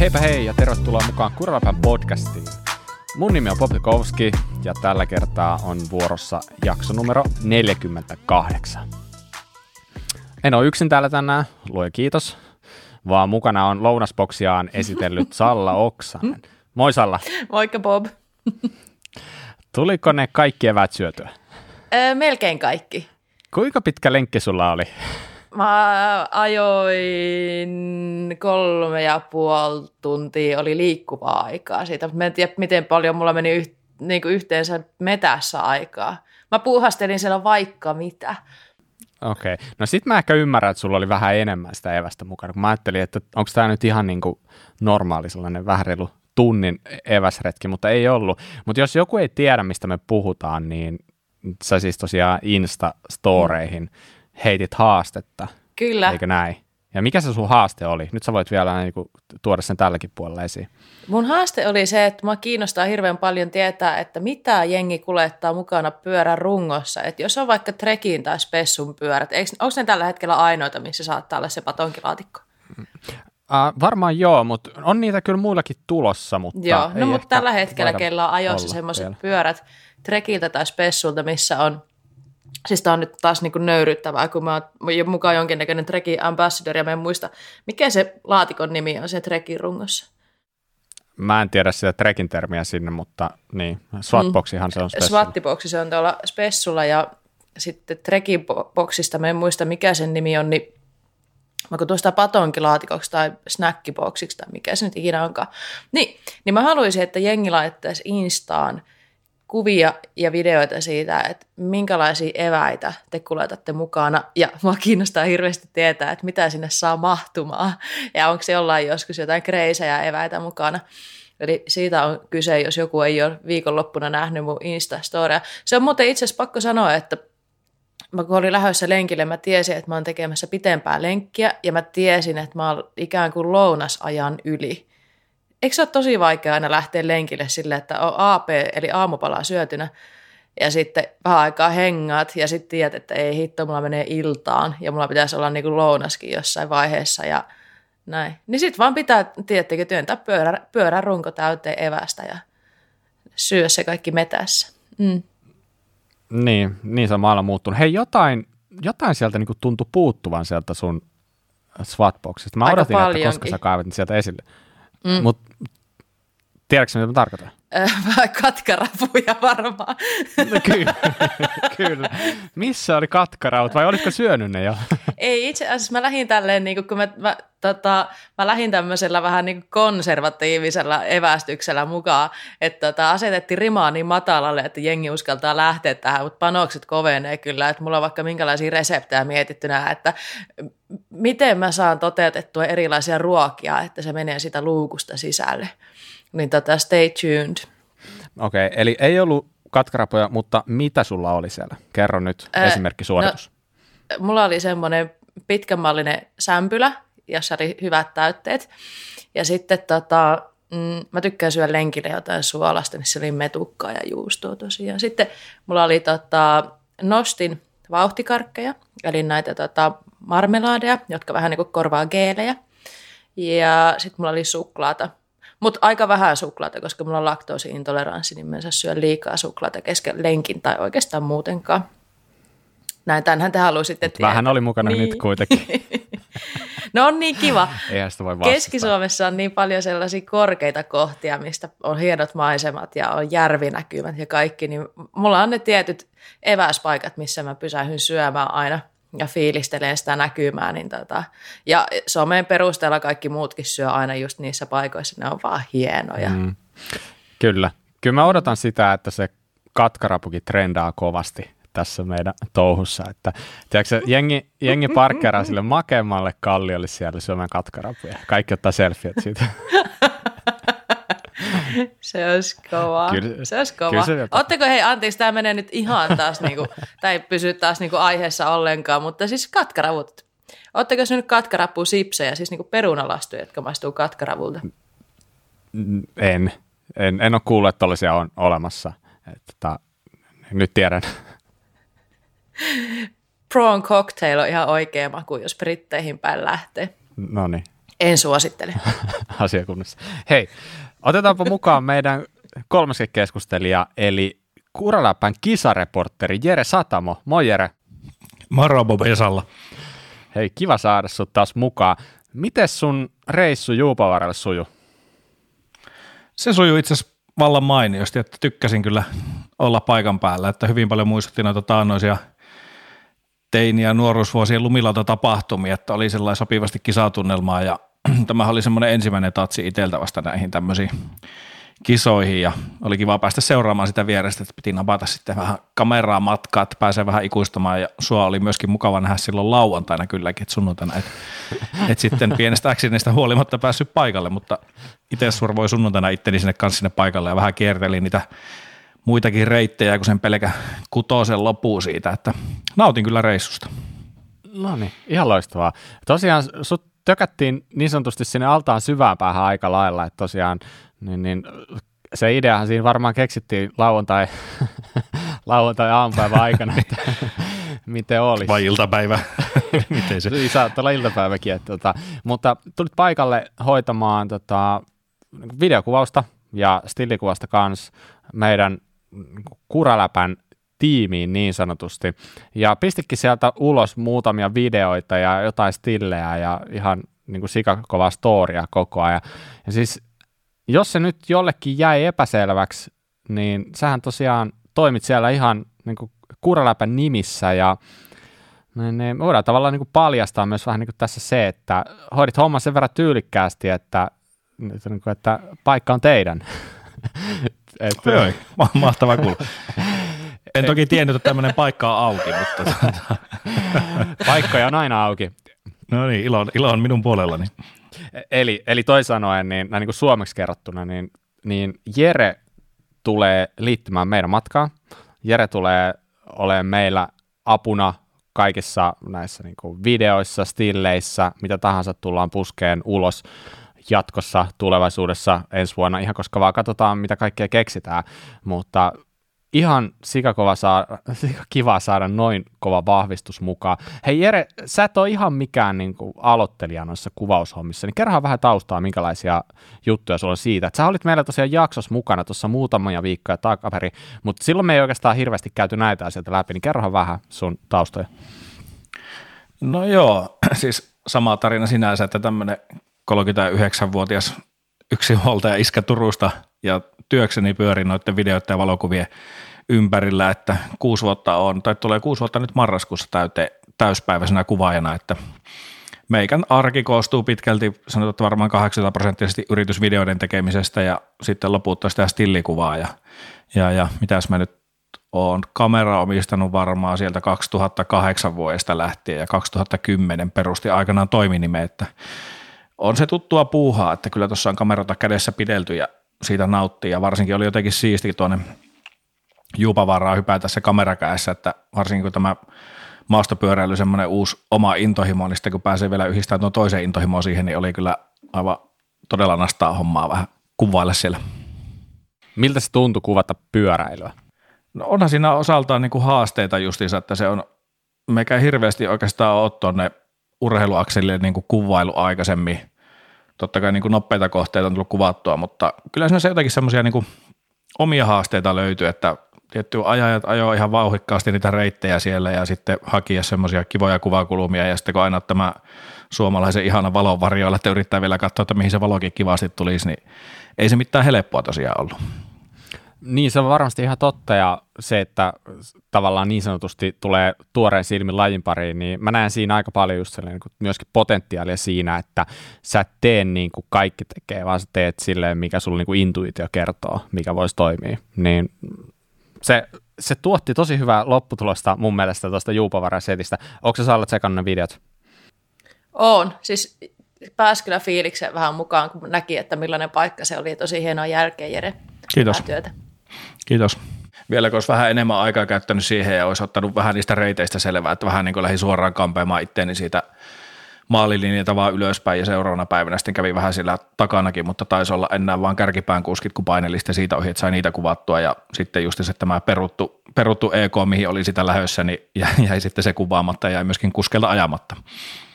Heipä hei ja tervetuloa mukaan Kurvapäin podcastiin. Mun nimi on Popikowski ja tällä kertaa on vuorossa jakso numero 48. En ole yksin täällä tänään, luoja kiitos, vaan mukana on lounasboksiaan esitellyt Salla Oksanen. Moi Salla. Moikka Bob. Tuliko ne kaikki eväät syötyä? Öö, melkein kaikki. Kuinka pitkä lenkki sulla oli? Mä ajoin kolme ja puoli tuntia, oli liikkuvaa aikaa siitä. Mä en tiedä, miten paljon mulla meni yh, niin kuin yhteensä metässä aikaa. Mä puuhastelin siellä vaikka mitä. Okei, okay. no sit mä ehkä ymmärrän, että sulla oli vähän enemmän sitä evästä mukana, kun mä ajattelin, että onko tämä nyt ihan niin kuin normaali sellainen vähän tunnin eväsretki, mutta ei ollut. Mutta jos joku ei tiedä, mistä me puhutaan, niin sä siis tosiaan Insta-storeihin heitit haastetta. Kyllä. Eikö näin? Ja mikä se sun haaste oli? Nyt sä voit vielä niin kuin, tuoda sen tälläkin puolella esiin. Mun haaste oli se, että mua kiinnostaa hirveän paljon tietää, että mitä jengi kuljettaa mukana pyörän rungossa. Että jos on vaikka trekin tai spessun pyörät, onko ne tällä hetkellä ainoita, missä saattaa olla se patonkilaatikko? Uh, varmaan joo, mutta on niitä kyllä muillakin tulossa, mutta Joo, no mutta tällä hetkellä kellä on ajoissa semmoiset pyörät trekiltä tai spessulta, missä on Siis tämä on nyt taas niin kuin nöyryttävää, kun mä oon mukaan jonkinnäköinen Treki ambassador ja mä en muista, mikä se laatikon nimi on se Trekin rungossa. Mä en tiedä sitä Trekin termiä sinne, mutta niin, Swatboxihan se on Spessulla. Se on tuolla Spessulla ja sitten Trekin boxista, mä en muista mikä sen nimi on, niin mä kun tuosta patonkilaatikoksi tai snackiboxiksi tai mikä se nyt ikinä onkaan. Niin, niin mä haluaisin, että jengi laittaisi Instaan – kuvia ja videoita siitä, että minkälaisia eväitä te kuljetatte mukana. Ja mua kiinnostaa hirveästi tietää, että mitä sinne saa mahtumaan. Ja onko se jollain joskus jotain kreisejä eväitä mukana. Eli siitä on kyse, jos joku ei ole viikonloppuna nähnyt mun Insta-storia. Se on muuten itse asiassa pakko sanoa, että mä kun olin lähdössä lenkille, mä tiesin, että mä oon tekemässä pitempää lenkkiä ja mä tiesin, että mä oon ikään kuin lounasajan yli eikö se ole tosi vaikea aina lähteä lenkille sille, että on AP, eli aamupalaa syötynä, ja sitten vähän aikaa hengaat, ja sitten tiedät, että ei hitto, mulla menee iltaan, ja mulla pitäisi olla niin kuin lounaskin jossain vaiheessa, ja näin. Niin sitten vaan pitää, tiedättekö, työntää pyörä, pyörän runko täyteen evästä ja syö se kaikki metässä. Mm. Niin, niin se on maailma muuttunut. Hei, jotain, jotain sieltä niin tuntui puuttuvan sieltä sun Swatboxista. Mä Aika odotin, paljonkin. että koska sä kaivat sieltä esille. Mm. Mutta tiedätkö mitä mä tarkoitan? Äh, katkarapuja varmaan. No, kyllä, kyllä. Missä oli katkaraut vai olitko syönyt ne jo? Ei, itse asiassa mä lähdin tälleen, niin kun mä, mä, tota, mä lähdin tämmöisellä vähän niin konservatiivisella evästyksellä mukaan, että tota, asetettiin rimaa niin matalalle, että jengi uskaltaa lähteä tähän, mutta panokset kovenee kyllä, että mulla on vaikka minkälaisia reseptejä mietittynä, että miten mä saan toteutettua erilaisia ruokia, että se menee sitä luukusta sisälle. Niin tota, stay tuned. Okei, okay, eli ei ollut katkarapoja, mutta mitä sulla oli siellä? Kerro nyt Ää, esimerkki suoritus. No, mulla oli semmoinen pitkänmallinen sämpylä, jossa oli hyvät täytteet. Ja sitten tota, mm, mä tykkään syödä lenkille jotain suolasta, niin se oli metukkaa ja juustoa tosiaan. Sitten mulla oli tota, nostin vauhtikarkkeja, eli näitä tota, marmelaadeja, jotka vähän niin kuin korvaa geelejä. Ja sitten mulla oli suklaata. Mutta aika vähän suklaata, koska mulla on laktoosiintoleranssi, niin mä en saa syödä liikaa suklaata kesken lenkin tai oikeastaan muutenkaan. Näin, tämänhän te haluaisitte tietää. Vähän oli mukana niin. nyt kuitenkin. no on niin kiva. Eihän sitä voi Keski-Suomessa on niin paljon sellaisia korkeita kohtia, mistä on hienot maisemat ja on järvinäkymät ja kaikki, niin mulla on ne tietyt eväspaikat, missä mä pysähyn syömään aina – ja fiilistelen sitä näkymää. Niin tota, ja someen perusteella kaikki muutkin syö aina just niissä paikoissa, ne on vaan hienoja. Mm. Kyllä. Kyllä mä odotan sitä, että se katkarapukin trendaa kovasti tässä meidän touhussa, että tiedätkö, jengi, jengi parkkeraa sille makeammalle kalliolle siellä syömään katkarapuja. Kaikki ottaa selfieet siitä. se olisi kova. Kyllä, se olisi kova. Se Otteko, hei anteeksi, tämä menee nyt ihan taas, niinku, tai ei pysy taas niinku aiheessa ollenkaan, mutta siis katkaravut. Oletteko nyt katkarapu sipsejä, siis niinku perunalastuja, jotka maistuu katkaravulta? En. En, en ole kuullut, että tällaisia on olemassa. Että, nyt tiedän. Prawn cocktail on ihan oikea maku, jos britteihin päin lähtee. No niin. En suosittele. Asiakunnassa. Hei, otetaanpa mukaan meidän kolmas keskustelija, eli Kuraläppän kisareportteri Jere Satamo. Moi Jere. Moro Bob Esalla. Hei, kiva saada sut taas mukaan. Miten sun reissu Juupavaaralle suju? Se sujuu itse asiassa vallan mainiosti, että tykkäsin kyllä olla paikan päällä, että hyvin paljon muistutti noita taannoisia teini- ja nuoruusvuosien lumilauta tapahtumia, että oli sellainen sopivasti kisatunnelmaa ja tämä oli semmoinen ensimmäinen tatsi itseltä vasta näihin tämmöisiin kisoihin ja oli kiva päästä seuraamaan sitä vierestä, että piti napata sitten vähän kameraa matkaa, että pääsee vähän ikuistamaan ja sua oli myöskin mukava nähdä silloin lauantaina kylläkin, että sunnuntaina, että et sitten pienestä accidentista huolimatta päässyt paikalle, mutta itse survoi sunnuntaina itteni sinne kanssa sinne paikalle ja vähän kiertelin niitä muitakin reittejä kuin sen pelkä kutosen lopu siitä, että nautin kyllä reissusta. No niin, ihan loistavaa. Tosiaan sut tökättiin niin sanotusti sinne altaan syvään päähän aika lailla, että tosiaan niin, niin se ideahan siinä varmaan keksittiin lauantai, lauantai aamupäivän aikana, että miten olisi. Vai iltapäivä, miten se? Niin, saattaa olla iltapäiväkin. Että, tota, mutta tulit paikalle hoitamaan tota, videokuvausta ja stillikuvasta kanssa meidän Kuraläpän tiimiin niin sanotusti. Ja pistikin sieltä ulos muutamia videoita ja jotain stillejä ja ihan niin kuin sikakovaa storia koko ajan. Ja siis jos se nyt jollekin jäi epäselväksi, niin sähän tosiaan toimit siellä ihan niin kuin Kuraläpän nimissä ja niin, niin, me voidaan tavallaan niin kuin paljastaa myös vähän niin kuin tässä se, että hoidit homman sen verran tyylikkäästi, että, niin kuin, että paikka on teidän. että, Joo, mahtava kuulla. En toki tiennyt, että tämmöinen paikka on auki, mutta... Tuota. Paikkoja on aina auki. No niin, ilo, ilo on minun puolellani. Eli, eli toisin sanoen, niin, näin niin kuin suomeksi kerrottuna, niin, niin Jere tulee liittymään meidän matkaan. Jere tulee olemaan meillä apuna kaikissa näissä niin kuin videoissa, stilleissä, mitä tahansa tullaan puskeen ulos jatkossa, tulevaisuudessa, ensi vuonna, ihan koska vaan katsotaan, mitä kaikkea keksitään, mutta ihan sikakova saada, kiva saada noin kova vahvistus mukaan. Hei Jere, sä et ole ihan mikään niin kuin, aloittelija noissa kuvaushommissa, niin kerrohan vähän taustaa, minkälaisia juttuja sulla on siitä. Et sä olit meillä tosiaan jaksossa mukana tuossa muutamia viikkoja takaperi, mutta silloin me ei oikeastaan hirveästi käyty näitä asioita läpi, niin kerrohan vähän sun taustoja. No joo, siis sama tarina sinänsä, että tämmöinen 39-vuotias yksinhuoltaja iskä Turusta ja työkseni pyörin noiden videoiden ja valokuvien ympärillä, että kuusi vuotta on, tai tulee kuusi vuotta nyt marraskuussa täyte, täyspäiväisenä kuvaajana, että meikän arki koostuu pitkälti, sanotaan että varmaan 80 prosenttisesti yritysvideoiden tekemisestä ja sitten lopulta sitä stillikuvaa ja, ja, ja mitäs mä nyt oon kamera omistanut varmaan sieltä 2008 vuodesta lähtien ja 2010 perusti aikanaan toiminime, että on se tuttua puuhaa, että kyllä tuossa on kamerata kädessä pidelty ja siitä nauttii ja varsinkin oli jotenkin siisti tuonne juupavaraa hypätä se kamerakäessä, että varsinkin kun tämä maastopyöräily semmoinen uusi oma intohimo, niin sitten kun pääsee vielä yhdistämään tuon toiseen intohimoon siihen, niin oli kyllä aivan todella nastaa hommaa vähän kuvailla siellä. Miltä se tuntui kuvata pyöräilyä? No onhan siinä osaltaan niin kuin haasteita justiinsa, että se on, meikä hirveästi oikeastaan ole tuonne urheiluakselille niin kuin kuvailu aikaisemmin. Totta kai niin kuin nopeita kohteita on tullut kuvattua, mutta kyllä se jotakin semmoisia niin omia haasteita löytyy, että tietty ajajat ajoi ihan vauhikkaasti niitä reittejä siellä ja sitten hakia semmoisia kivoja kuvakulmia ja sitten kun aina tämä suomalaisen ihana valon varjoilla, että yrittää vielä katsoa, että mihin se valokin kivasti tulisi, niin ei se mitään helppoa tosiaan ollut. Niin, se on varmasti ihan totta ja se, että tavallaan niin sanotusti tulee tuoreen silmin lajin pariin, niin mä näen siinä aika paljon just niin kuin myöskin potentiaalia siinä, että sä et tee niin kuin kaikki tekee, vaan sä teet silleen, mikä sulla niin kuin intuitio kertoo, mikä voisi toimia. Niin se, se tuotti tosi hyvää lopputulosta mun mielestä tuosta Juupavara-setistä. Onko sä ollut sekannut ne videot? On, siis pääsi kyllä fiilikseen vähän mukaan, kun näki, että millainen paikka se oli. Tosi hienoa jälkeen, Jere. Kiitos. Työtä. Kiitos. Vielä kun olisi vähän enemmän aikaa käyttänyt siihen ja olisi ottanut vähän niistä reiteistä selvää, että vähän niin kuin lähdin suoraan kampeamaan itteeni siitä maalilinjata vaan ylöspäin ja seuraavana päivänä sitten kävi vähän sillä takanakin, mutta taisi olla enää vaan kärkipään kuskit, kun painelista siitä ohi, että sai niitä kuvattua ja sitten just se tämä peruttu, peruttu EK, mihin oli sitä lähössä, niin jäi, jäi sitten se kuvaamatta ja jäi myöskin kuskelta ajamatta.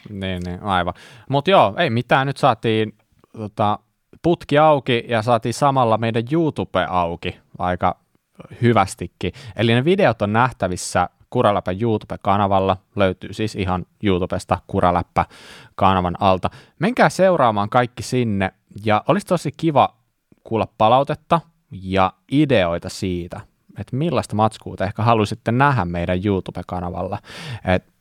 Niin, niin, aivan. Mutta joo, ei mitään, nyt saatiin tota, putki auki ja saatiin samalla meidän YouTube auki aika hyvästikin. Eli ne videot on nähtävissä Kuraläppä YouTube-kanavalla, löytyy siis ihan YouTubesta Kuraläppä-kanavan alta. Menkää seuraamaan kaikki sinne ja olisi tosi kiva kuulla palautetta ja ideoita siitä, että millaista matskua te ehkä haluaisitte nähdä meidän YouTube-kanavalla. Et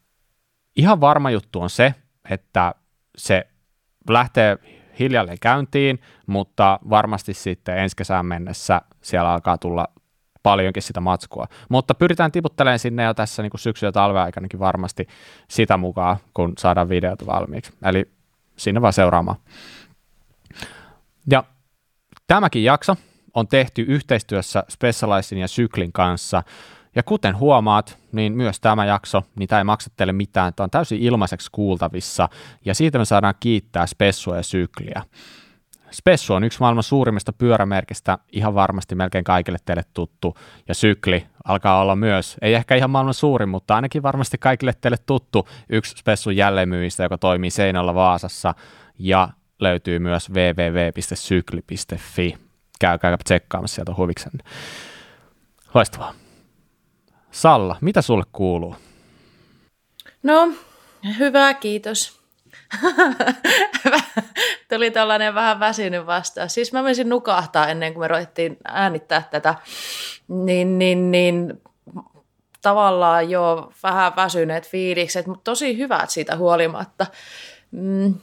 ihan varma juttu on se, että se lähtee hiljalleen käyntiin, mutta varmasti sitten ensi kesään mennessä siellä alkaa tulla paljonkin sitä matskua. Mutta pyritään tiputtelemaan sinne jo tässä niin syksy- ja talven aikanakin varmasti sitä mukaan, kun saadaan videot valmiiksi. Eli sinne vaan seuraamaan. Ja tämäkin jakso on tehty yhteistyössä Specializin ja Syklin kanssa. Ja kuten huomaat, niin myös tämä jakso, niin tämä ei maksa teille mitään, tämä on täysin ilmaiseksi kuultavissa, ja siitä me saadaan kiittää Spessua ja Sykliä. Spessu on yksi maailman suurimmista pyörämerkistä, ihan varmasti melkein kaikille teille tuttu, ja Sykli alkaa olla myös, ei ehkä ihan maailman suurin, mutta ainakin varmasti kaikille teille tuttu, yksi Spessun jälleenmyyjistä, joka toimii Seinällä Vaasassa, ja löytyy myös www.sykli.fi. Käykää tsekkaamassa sieltä huviksen. Loistavaa. Salla, mitä sulle kuuluu? No, hyvä, kiitos. Tuli tällainen vähän väsynyt vastaus. Siis mä menisin nukahtaa ennen kuin me ruvettiin äänittää tätä. Niin, niin, niin tavallaan jo vähän väsyneet fiilikset, mutta tosi hyvät siitä huolimatta. Mm,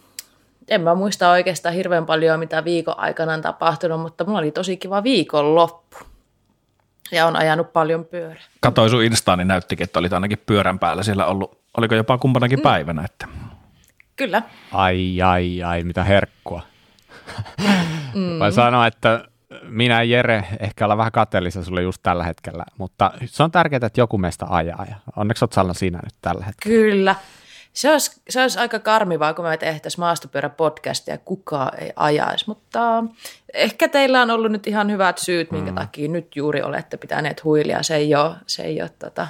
en mä muista oikeastaan hirveän paljon, mitä viikon aikana on tapahtunut, mutta mulla oli tosi kiva viikonloppu. Ja on ajanut paljon pyörää. Katoin sun Instaan, niin näyttikin, että olit ainakin pyörän päällä siellä ollut. Oliko jopa kumpanakin mm. päivänä? Että... Kyllä. Ai, ai, ai, mitä herkkua. Mm. Voin sanoa, että minä ja Jere ehkä olla vähän kateellisia sulle just tällä hetkellä, mutta se on tärkeää, että joku meistä ajaa ja onneksi olet Sanna siinä nyt tällä hetkellä. Kyllä. Se olisi, se olisi aika karmivaa, kun me tehtäisiin maastopyöräpodcastia ja kukaan ei ajaisi, mutta ehkä teillä on ollut nyt ihan hyvät syyt, minkä mm. takia nyt juuri olette pitäneet huilia. Se ei ole, se ei ole tota,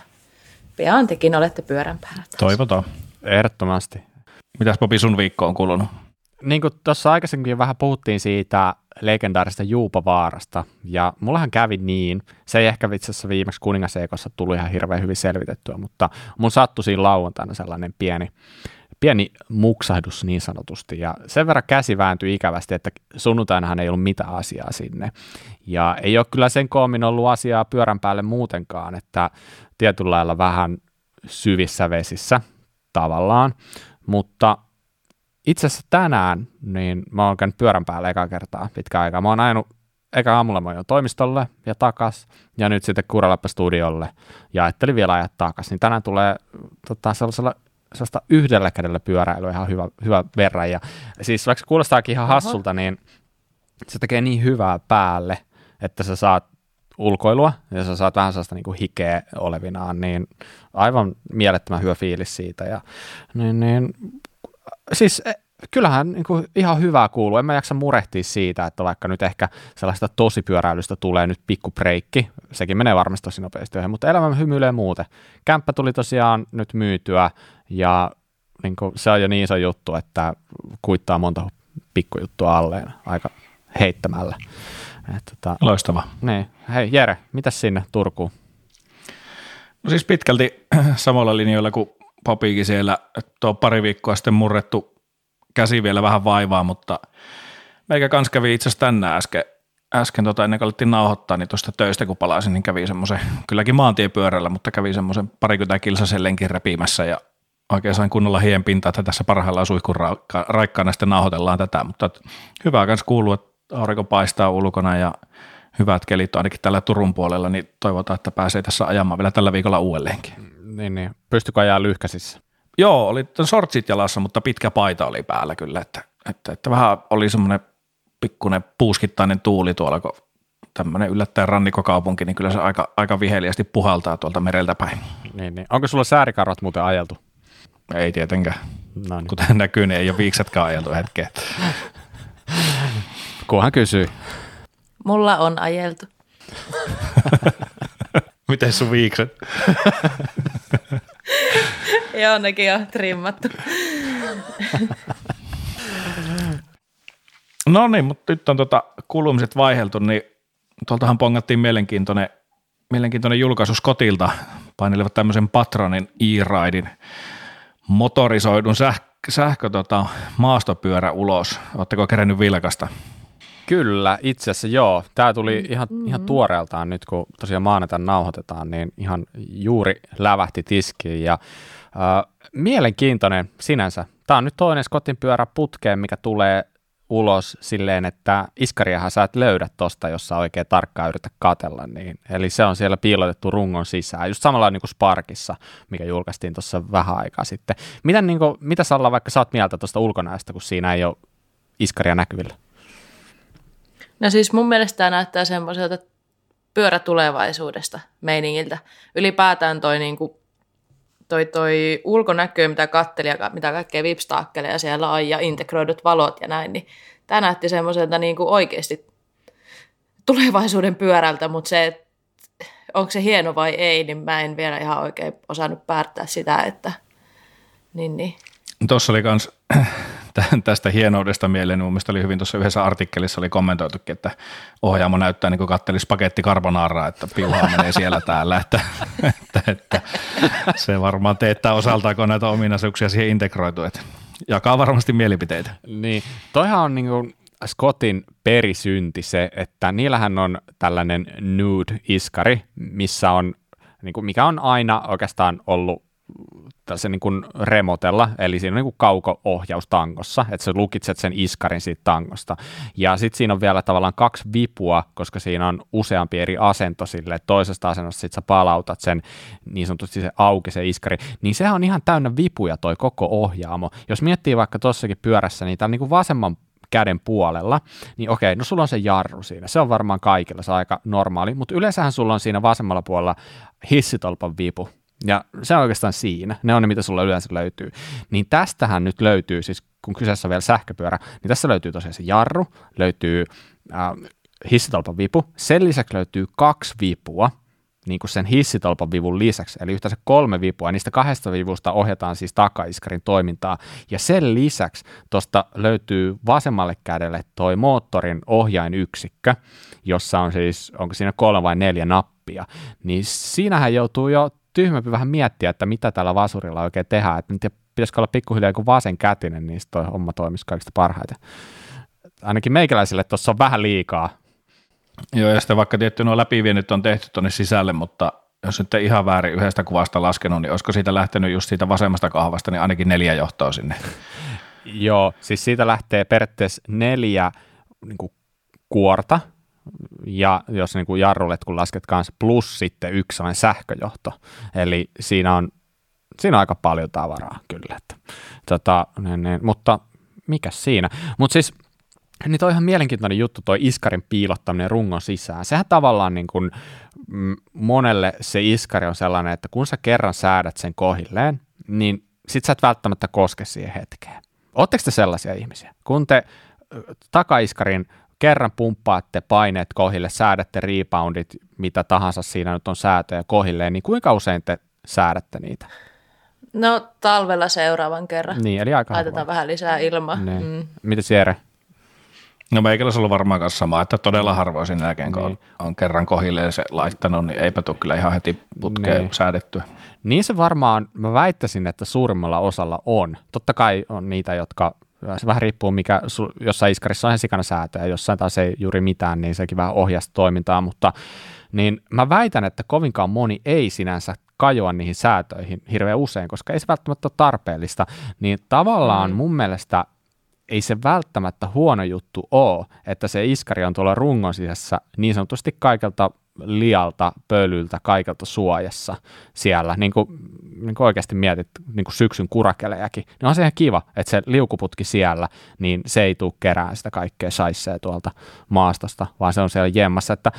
pian tekin olette pyörän päällä. Taas. Toivotaan. Ehdottomasti. Mitäs Popi sun viikko on kulunut? Niin kuin tuossa aikaisemmin vähän puhuttiin siitä legendaarista Juupavaarasta, ja mullahan kävi niin, se ei ehkä itse asiassa viimeksi kuningaseikossa tullut ihan hirveän hyvin selvitettyä, mutta mun sattui siinä lauantaina sellainen pieni, pieni muksahdus niin sanotusti, ja sen verran käsi vääntyi ikävästi, että sunnuntainahan ei ollut mitään asiaa sinne, ja ei ole kyllä sen koomin ollut asiaa pyörän päälle muutenkaan, että tietyllä lailla vähän syvissä vesissä tavallaan, mutta itse asiassa tänään, niin mä oon käynyt pyörän päällä eka kertaa pitkä aikaa. Mä oon ajanut eka aamulla mä toimistolle ja takas, ja nyt sitten Kuralappa studiolle, ja ajattelin vielä ajaa takas. Niin tänään tulee tota, sellaisella sellaista yhdellä kädellä pyöräilyä ihan hyvä, hyvä verran. Ja siis vaikka se kuulostaakin ihan hassulta, niin se tekee niin hyvää päälle, että sä saat ulkoilua ja sä saat vähän sellaista niin hikeä olevinaan, niin aivan mielettömän hyvä fiilis siitä. Ja, niin, niin, siis e, kyllähän niin kuin ihan hyvää kuuluu. En mä jaksa murehtia siitä, että vaikka nyt ehkä sellaista tosipyöräilystä tulee nyt pikku breikki, sekin menee varmasti tosi nopeasti ohi, mutta elämä hymyilee muuten. Kämppä tuli tosiaan nyt myytyä ja niin kuin, se on jo niin iso juttu, että kuittaa monta pikkujuttua alleen aika heittämällä. Et, tota, Loistava. Niin. Hei Jere, mitä sinne Turkuun? No siis pitkälti samalla linjoilla kuin Papiikin siellä, tuo pari viikkoa sitten murrettu käsi vielä vähän vaivaa, mutta meikä kans kävi itse asiassa tänään äsken, äsken tota, ennen kuin alettiin nauhoittaa, niin tuosta töistä kun palasin, niin kävi semmoisen, kylläkin maantiepyörällä, mutta kävi semmoisen parikymmentä kilsasen lenkin repimässä ja oikein sain kunnolla hien pinta, että tässä parhaillaan suihkun raikkaana sitten nauhoitellaan tätä, mutta hyvä kans kuuluu, että aurinko paistaa ulkona ja hyvät kelit on ainakin tällä Turun puolella, niin toivotaan, että pääsee tässä ajamaan vielä tällä viikolla uudelleenkin. Niin, niin. Pystykö ajaa lyhkäsissä? Joo, oli sortsit jalassa, mutta pitkä paita oli päällä kyllä, että, että, että vähän oli semmoinen pikkuinen puuskittainen tuuli tuolla, kun tämmöinen yllättäen rannikokaupunki, niin kyllä se aika, aika viheliästi puhaltaa tuolta mereltä päin. Niin, niin. Onko sulla säärikarvat muuten ajeltu? Ei tietenkään. No niin. Kuten näkyy, niin ei ole viiksetkaan ajeltu hetkeä. Kunhan kysyy. Mulla on ajeltu. Miten sun viikset? Joo, nekin on trimmattu. no niin, mutta nyt on tota kulumiset vaiheltu, niin tuoltahan pongattiin mielenkiintoinen, mielenkiintoinen julkaisu Skotilta. Painelevat tämmöisen Patronin e-raidin motorisoidun sähkö, sähkö tota, maastopyörä ulos. Oletteko kerännyt vilkasta? Kyllä, itse asiassa joo. Tämä tuli ihan, mm-hmm. ihan tuoreeltaan nyt, kun tosiaan maanantaina nauhoitetaan, niin ihan juuri lävähti tiskiin ja äh, mielenkiintoinen sinänsä. Tämä on nyt toinen Scottin pyörä putkeen, mikä tulee ulos silleen, että iskariahan sä et löydä tosta, jos sä oikein tarkkaan yritä katella. Niin. Eli se on siellä piilotettu rungon sisään, just samalla niin kuin Sparkissa, mikä julkaistiin tuossa vähän aikaa sitten. Miten, niin kuin, mitä Salla vaikka sä oot mieltä tuosta ulkonäöstä, kun siinä ei ole iskaria näkyvillä? No siis mun mielestä tämä näyttää semmoiselta pyörä tulevaisuudesta meiningiltä. Ylipäätään toi, niin kuin, toi, toi ulkonäkö, mitä katteli ja mitä kaikkea vipstaakkeleja siellä on ja integroidut valot ja näin, niin tämä näytti semmoiselta niin kuin oikeasti tulevaisuuden pyörältä, mutta se, onko se hieno vai ei, niin mä en vielä ihan oikein osannut päättää sitä, että niin, niin. Tuossa oli myös tästä hienoudesta mieleen, mun mielestä oli hyvin tuossa yhdessä artikkelissa oli kommentoitukin, että ohjaamo näyttää niin kuin kattelisi paketti karbonaraa, että piuhaa menee siellä täällä, että, että, että, se varmaan teettää osaltaan, kun näitä ominaisuuksia siihen integroitu, että jakaa varmasti mielipiteitä. Niin, toihan on niin kuin Scottin perisynti se, että niillähän on tällainen nude-iskari, missä on, niin kuin, mikä on aina oikeastaan ollut tällaisen niin kuin remotella, eli siinä on niin kuin kauko-ohjaus tangossa, että sä lukitset sen iskarin siitä tangosta. Ja sitten siinä on vielä tavallaan kaksi vipua, koska siinä on useampi eri asento sille, että toisesta asennosta sit sä palautat sen niin sanotusti se auki se iskari, niin sehän on ihan täynnä vipuja toi koko ohjaamo. Jos miettii vaikka tuossakin pyörässä, niin täällä niin kuin vasemman käden puolella, niin okei, no sulla on se jarru siinä. Se on varmaan kaikilla, se on aika normaali, mutta yleensähän sulla on siinä vasemmalla puolella hissitolpan vipu, ja se on oikeastaan siinä. Ne on ne, mitä sulla yleensä löytyy. Niin tästähän nyt löytyy, siis kun kyseessä on vielä sähköpyörä, niin tässä löytyy tosiaan se jarru, löytyy äh, hissitolpan vipu. Sen lisäksi löytyy kaksi vipua, niin kuin sen hissitolpan vivun lisäksi, eli yhteensä kolme vipua, niistä kahdesta vivusta ohjataan siis takaiskarin toimintaa, ja sen lisäksi tuosta löytyy vasemmalle kädelle toi moottorin ohjainyksikkö, jossa on siis, onko siinä kolme vai neljä nappia, niin siinähän joutuu jo tyhmämpi vähän miettiä, että mitä tällä vasurilla oikein tehdään, että nyt pitäisikö olla pikkuhiljaa joku vasen kätinen, niin toi homma toimisi kaikista parhaiten. Ainakin meikäläisille tuossa on vähän liikaa. Joo, ja sitten vaikka tietty nuo läpivienyt on tehty tuonne sisälle, mutta jos nyt ei ihan väärin yhdestä kuvasta laskenut, niin olisiko siitä lähtenyt just siitä vasemmasta kahvasta, niin ainakin neljä johtoa sinne. Joo, siis siitä lähtee periaatteessa neljä niin kuin kuorta, ja jos niin kuin jarrulet kun lasket kanssa, plus sitten yksi sähköjohto. Eli siinä on, siinä on aika paljon tavaraa kyllä. Että, tota, niin, niin, mutta mikä siinä? Mutta siis niin toi on ihan mielenkiintoinen juttu, toi iskarin piilottaminen rungon sisään. Sehän tavallaan niin kuin, mm, monelle se iskari on sellainen, että kun sä kerran säädät sen kohilleen, niin sit sä et välttämättä koske siihen hetkeen. Oletteko te sellaisia ihmisiä? Kun te takaiskarin kerran pumppaatte paineet kohille, säädätte reboundit, mitä tahansa siinä nyt on säätöjä kohilleen, niin kuinka usein te säädätte niitä? No talvella seuraavan kerran. Niin, eli aika Laitetaan harvoin. vähän lisää ilmaa. Niin. Mm. Mitä Jere? No meikäläisellä on varmaan kanssa sama, että todella harvoin sen jälkeen, kun niin. on, on kerran kohilleen se laittanut, niin eipä tule kyllä ihan heti putkeen niin. säädettyä. Niin se varmaan, mä väittäisin, että suurimmalla osalla on. Totta kai on niitä, jotka se vähän riippuu, mikä jossain iskarissa on ihan sikana säätöä, jossain taas ei juuri mitään, niin sekin vähän ohjasta toimintaa, mutta niin mä väitän, että kovinkaan moni ei sinänsä kajoa niihin säätöihin hirveän usein, koska ei se välttämättä ole tarpeellista, niin tavallaan mm. mun mielestä ei se välttämättä huono juttu ole, että se iskari on tuolla rungon sisässä niin sanotusti kaikelta lialta, pölyltä, kaikelta suojassa siellä, niin kuin, niin kuin oikeasti mietit niin kuin syksyn kurakelejakin, niin on se ihan kiva, että se liukuputki siellä, niin se ei tule kerään sitä kaikkea saissee tuolta maastosta, vaan se on siellä jemmassa, että,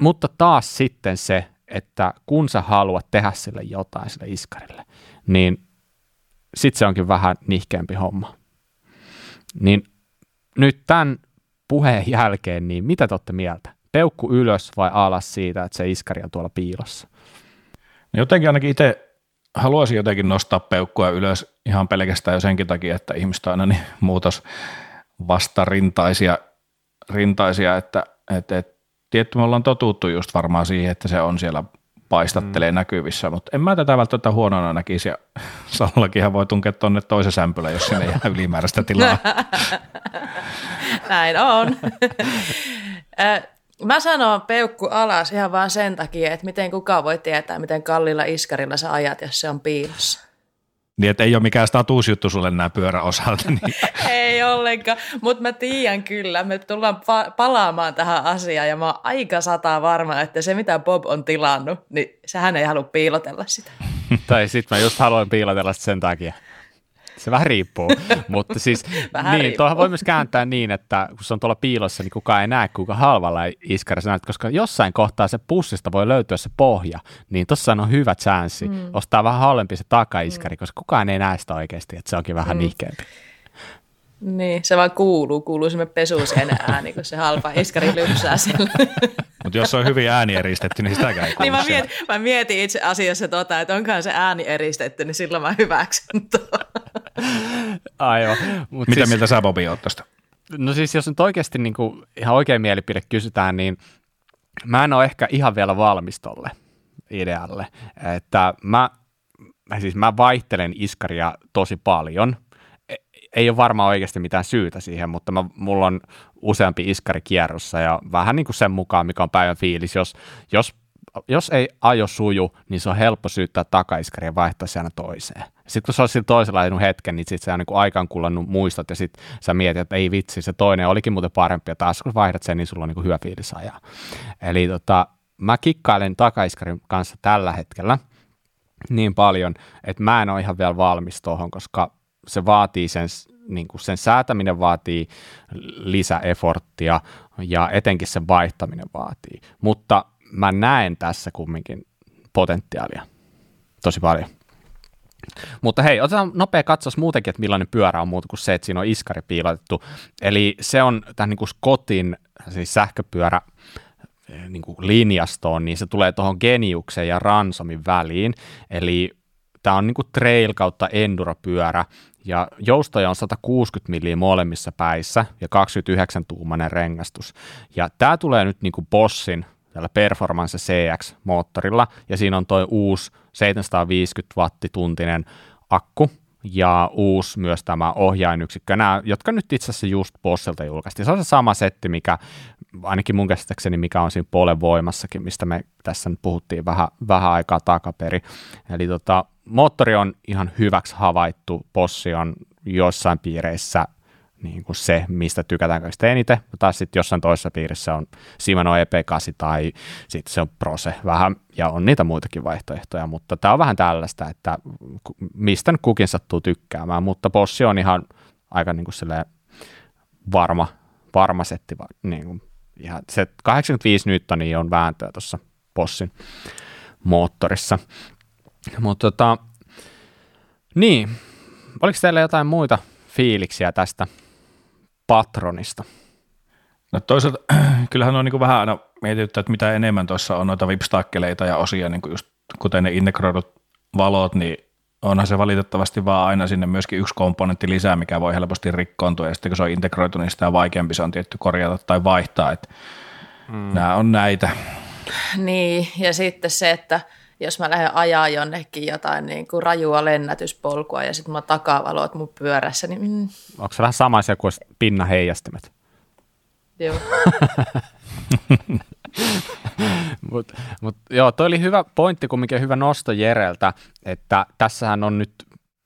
mutta taas sitten se, että kun sä haluat tehdä sille jotain sille iskarille, niin sitten se onkin vähän nihkeämpi homma. Niin nyt tämän puheen jälkeen, niin mitä te olette mieltä? Peukku ylös vai alas siitä, että se iskari on tuolla piilossa? No jotenkin ainakin itse haluaisin jotenkin nostaa peukkua ylös ihan pelkästään jo senkin takia, että ihmiset on aina niin muutos vastarintaisia, rintaisia, että, että, että tietty me ollaan totuttu just varmaan siihen, että se on siellä paistattelee mm. näkyvissä, mutta en mä tätä välttämättä huonona näkisi ja Sallakinhan voi tunkea tuonne toisen sämpylän, jos sinne jää ylimääräistä tilaa. Näin on. Mä sanon peukku alas ihan vaan sen takia, että miten kukaan voi tietää, miten kallilla iskarilla sä ajat, jos se on piilossa. Niin, että ei ole mikään statusjuttu sulle nämä pyöräosalta. Niin. ei ollenkaan, mutta mä tiedän kyllä, me tullaan pa- palaamaan tähän asiaan ja mä oon aika sataa varma, että se mitä Bob on tilannut, niin sehän ei halua piilotella sitä. tai sitten mä just haluan piilotella sitä sen takia. Se vähän riippuu, mutta siis vähän niin, tuohon voi myös kääntää niin, että kun se on tuolla piilossa, niin kukaan ei näe, kuinka halvalla iskarissa näet, koska jossain kohtaa se pussista voi löytyä se pohja, niin tuossa on hyvä chanssi mm. ostaa vähän halvempi se takaiskari, mm. koska kukaan ei näe sitä oikeasti, että se onkin vähän mm. nihkeämpi. Niin, se vaan kuuluu, kuuluu sinne pesuseen ääni, kun se halpa iskari lypsää siellä. Mutta jos se on hyvin ääni eristetty, niin sitäkään ei niin mä mietin, mä mietin itse asiassa tota, että onkohan se ääni eristetty, niin silloin mä hyväksyn tuon. Aivan. Mut Mitä siis, mieltä sä Bobi oot tästä? No siis jos nyt oikeasti niin kuin ihan oikein mielipide kysytään, niin mä en ole ehkä ihan vielä valmis tolle idealle. Että mä, siis mä vaihtelen iskaria tosi paljon – ei ole varmaan oikeasti mitään syytä siihen, mutta mä, mulla on useampi iskari kierrossa ja vähän niin kuin sen mukaan, mikä on päivän fiilis. Jos, jos, jos ei ajo suju, niin se on helppo syyttää takaiskari ja vaihtaa se aina toiseen. Sitten kun se on sillä toisella ajanut hetken, niin sitten sä niin aikaan kullannut muistot ja sitten sä mietit, että ei vitsi, se toinen olikin muuten parempi ja taas kun vaihdat sen, niin sulla on niin kuin hyvä fiilis ajaa. Eli tota, mä kikkailen takaiskarin kanssa tällä hetkellä niin paljon, että mä en ole ihan vielä valmis tuohon, koska se vaatii sen, niin kuin sen säätäminen vaatii lisäeforttia ja etenkin sen vaihtaminen vaatii. Mutta mä näen tässä kumminkin potentiaalia tosi paljon. Mutta hei, otetaan nopea katsaus muutenkin, että millainen pyörä on muuta kuin se, että siinä on iskari piilotettu. Eli se on tämän niin kuin Scottin siis sähköpyörä eh, niin kuin linjastoon, niin se tulee tuohon Geniuksen ja Ransomin väliin. Eli tämä on niin kuin trail kautta enduro-pyörä, ja joustoja on 160 milliä molemmissa päissä ja 29-tuumainen rengastus. Ja tämä tulee nyt niin kuin Bossin tällä Performance CX-moottorilla, ja siinä on tuo uusi 750 wattituntinen akku, ja uusi myös tämä ohjainyksikkö, nämä, jotka nyt itse asiassa just Bossilta julkaistiin. Se on se sama setti, mikä ainakin mun käsittääkseni, mikä on siinä puolen voimassakin, mistä me tässä nyt puhuttiin vähän, vähän aikaa takaperi. Eli tota, moottori on ihan hyväksi havaittu, Bossi on jossain piireissä niin kuin se, mistä tykätään kaikista eniten, mutta sitten jossain toisessa piirissä on Shimano EP8 tai sitten se on Prose vähän, ja on niitä muitakin vaihtoehtoja, mutta tämä on vähän tällaista, että mistä kukin sattuu tykkäämään, mutta Bossi on ihan aika niin kuin varma, varma setti, niin kuin ihan se 85 newtonia on vääntöä tuossa Bossin moottorissa. Mutta tota, niin, oliko teillä jotain muita fiiliksiä tästä patronista? No toisaalta kyllähän on niin vähän aina mietitty, että mitä enemmän tuossa on noita vipstakkeleita ja osia, niin kuin just kuten ne integroidut valot, niin onhan se valitettavasti vaan aina sinne myöskin yksi komponentti lisää, mikä voi helposti rikkoontua, ja sitten kun se on integroitu, niin sitä vaikeampi se on tietty korjata tai vaihtaa, että mm. nämä on näitä. Niin, ja sitten se, että jos mä lähden ajaa jonnekin jotain niin kuin rajua lennätyspolkua ja sitten mä takavalot mun pyörässä, niin... Mm. Onko se vähän sama asia kuin pinnaheijastimet? Joo. mut, mut, joo, toi oli hyvä pointti, kumminkin hyvä nosto Jereltä, että tässähän on nyt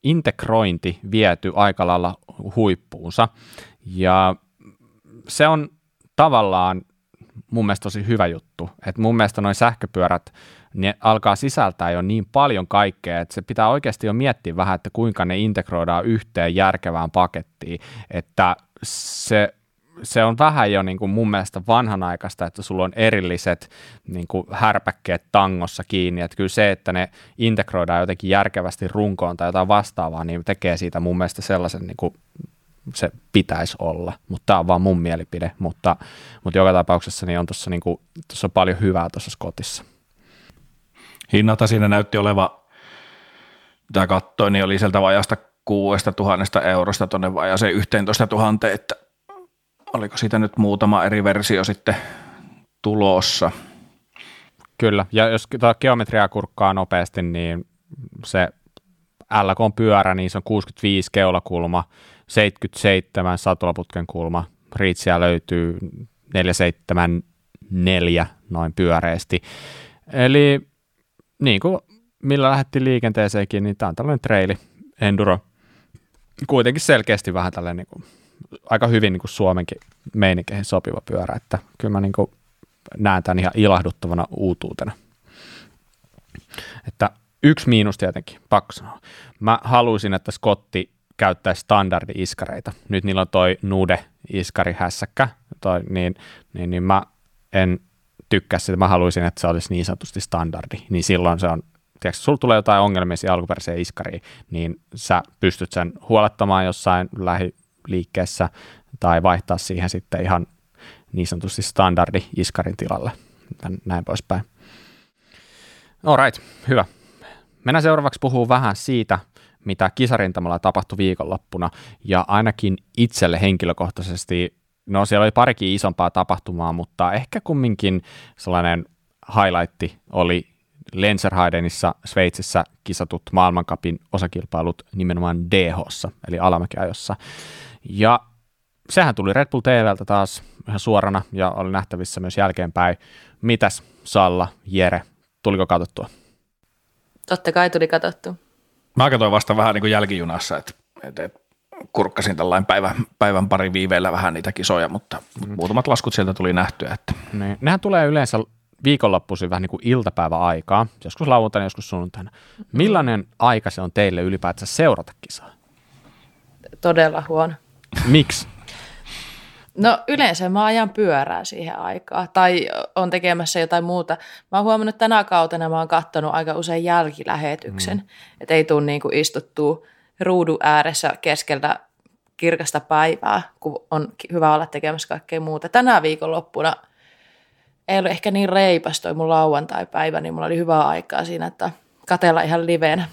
integrointi viety aika lailla huippuunsa, ja se on tavallaan mun mielestä tosi hyvä juttu, että mun mielestä noin sähköpyörät, ne alkaa sisältää jo niin paljon kaikkea, että se pitää oikeasti jo miettiä vähän, että kuinka ne integroidaan yhteen järkevään pakettiin, että se se on vähän jo niin kuin mun mielestä vanhanaikaista, että sulla on erilliset niin kuin härpäkkeet tangossa kiinni, että kyllä se, että ne integroidaan jotenkin järkevästi runkoon tai jotain vastaavaa, niin tekee siitä mun mielestä sellaisen niin kuin se pitäisi olla, mutta tämä on vaan mun mielipide, mutta, mutta joka tapauksessa niin on tuossa niin kuin, paljon hyvää tuossa Skotissa. Hinnata siinä näytti oleva mitä katsoin, niin oli sieltä vajasta kuudesta tuhannesta eurosta tuonne vajaaseen 11 000, että oliko siitä nyt muutama eri versio sitten tulossa. Kyllä, ja jos tuota geometriaa kurkkaa nopeasti, niin se LK-pyörä, niin se on 65 keulakulma, 77 satulaputken kulma, Riitsiä löytyy 474 noin pyöreästi. Eli niin kuin millä lähdettiin liikenteeseenkin, niin tämä on tällainen traili, enduro, kuitenkin selkeästi vähän tällainen niin kuin, aika hyvin niin kuin Suomenkin meininkeihin sopiva pyörä, että kyllä mä niin kuin näen tämän ihan ilahduttavana uutuutena. Että yksi miinus tietenkin, pakko sanoa. Mä haluaisin, että Scotti käyttäisi standardi-iskareita. Nyt niillä on toi Nude-iskari hässäkkä, toi, niin, niin, niin mä en tykkää sitä, mä haluaisin, että se olisi niin sanotusti standardi, niin silloin se on tiedätkö, sulla tulee jotain ongelmia siihen alkuperäiseen iskariin, niin sä pystyt sen huolettamaan jossain lähiliikkeessä tai vaihtaa siihen sitten ihan niin sanotusti standardi iskarin tilalle, näin poispäin. Alright, hyvä. Mennään seuraavaksi puhuu vähän siitä, mitä tapahtui viikonloppuna, ja ainakin itselle henkilökohtaisesti, no siellä oli parikin isompaa tapahtumaa, mutta ehkä kumminkin sellainen highlightti oli Lenzerheidenissa Sveitsissä kisatut maailmankapin osakilpailut nimenomaan dh eli alamäkiajossa. Ja sehän tuli Red Bull TVltä taas ihan suorana ja oli nähtävissä myös jälkeenpäin. Mitäs Salla, Jere, tuliko katsottua? Totta kai tuli katsottua. Mä katsoin vasta vähän niin kuin jälkijunassa, että, että, kurkkasin tällainen päivän, päivän pari viiveellä vähän niitä kisoja, mutta mm. muutamat laskut sieltä tuli nähtyä. Että. Niin. Nehän tulee yleensä viikonloppuisin vähän niin kuin iltapäiväaikaa, joskus lauantaina, joskus sunnuntaina. Millainen aika se on teille ylipäätään seurata kisaa? Todella huono. Miksi? No yleensä mä ajan pyörää siihen aikaan tai on tekemässä jotain muuta. Mä oon huomannut, että tänä kautena mä oon katsonut aika usein jälkilähetyksen, mm. että ei tule niinku istuttua ruudun ääressä keskellä kirkasta päivää, kun on hyvä olla tekemässä kaikkea muuta. Tänä viikonloppuna ei ollut ehkä niin reipas toi mun lauantai-päivä, niin mulla oli hyvää aikaa siinä, että katella ihan livenä.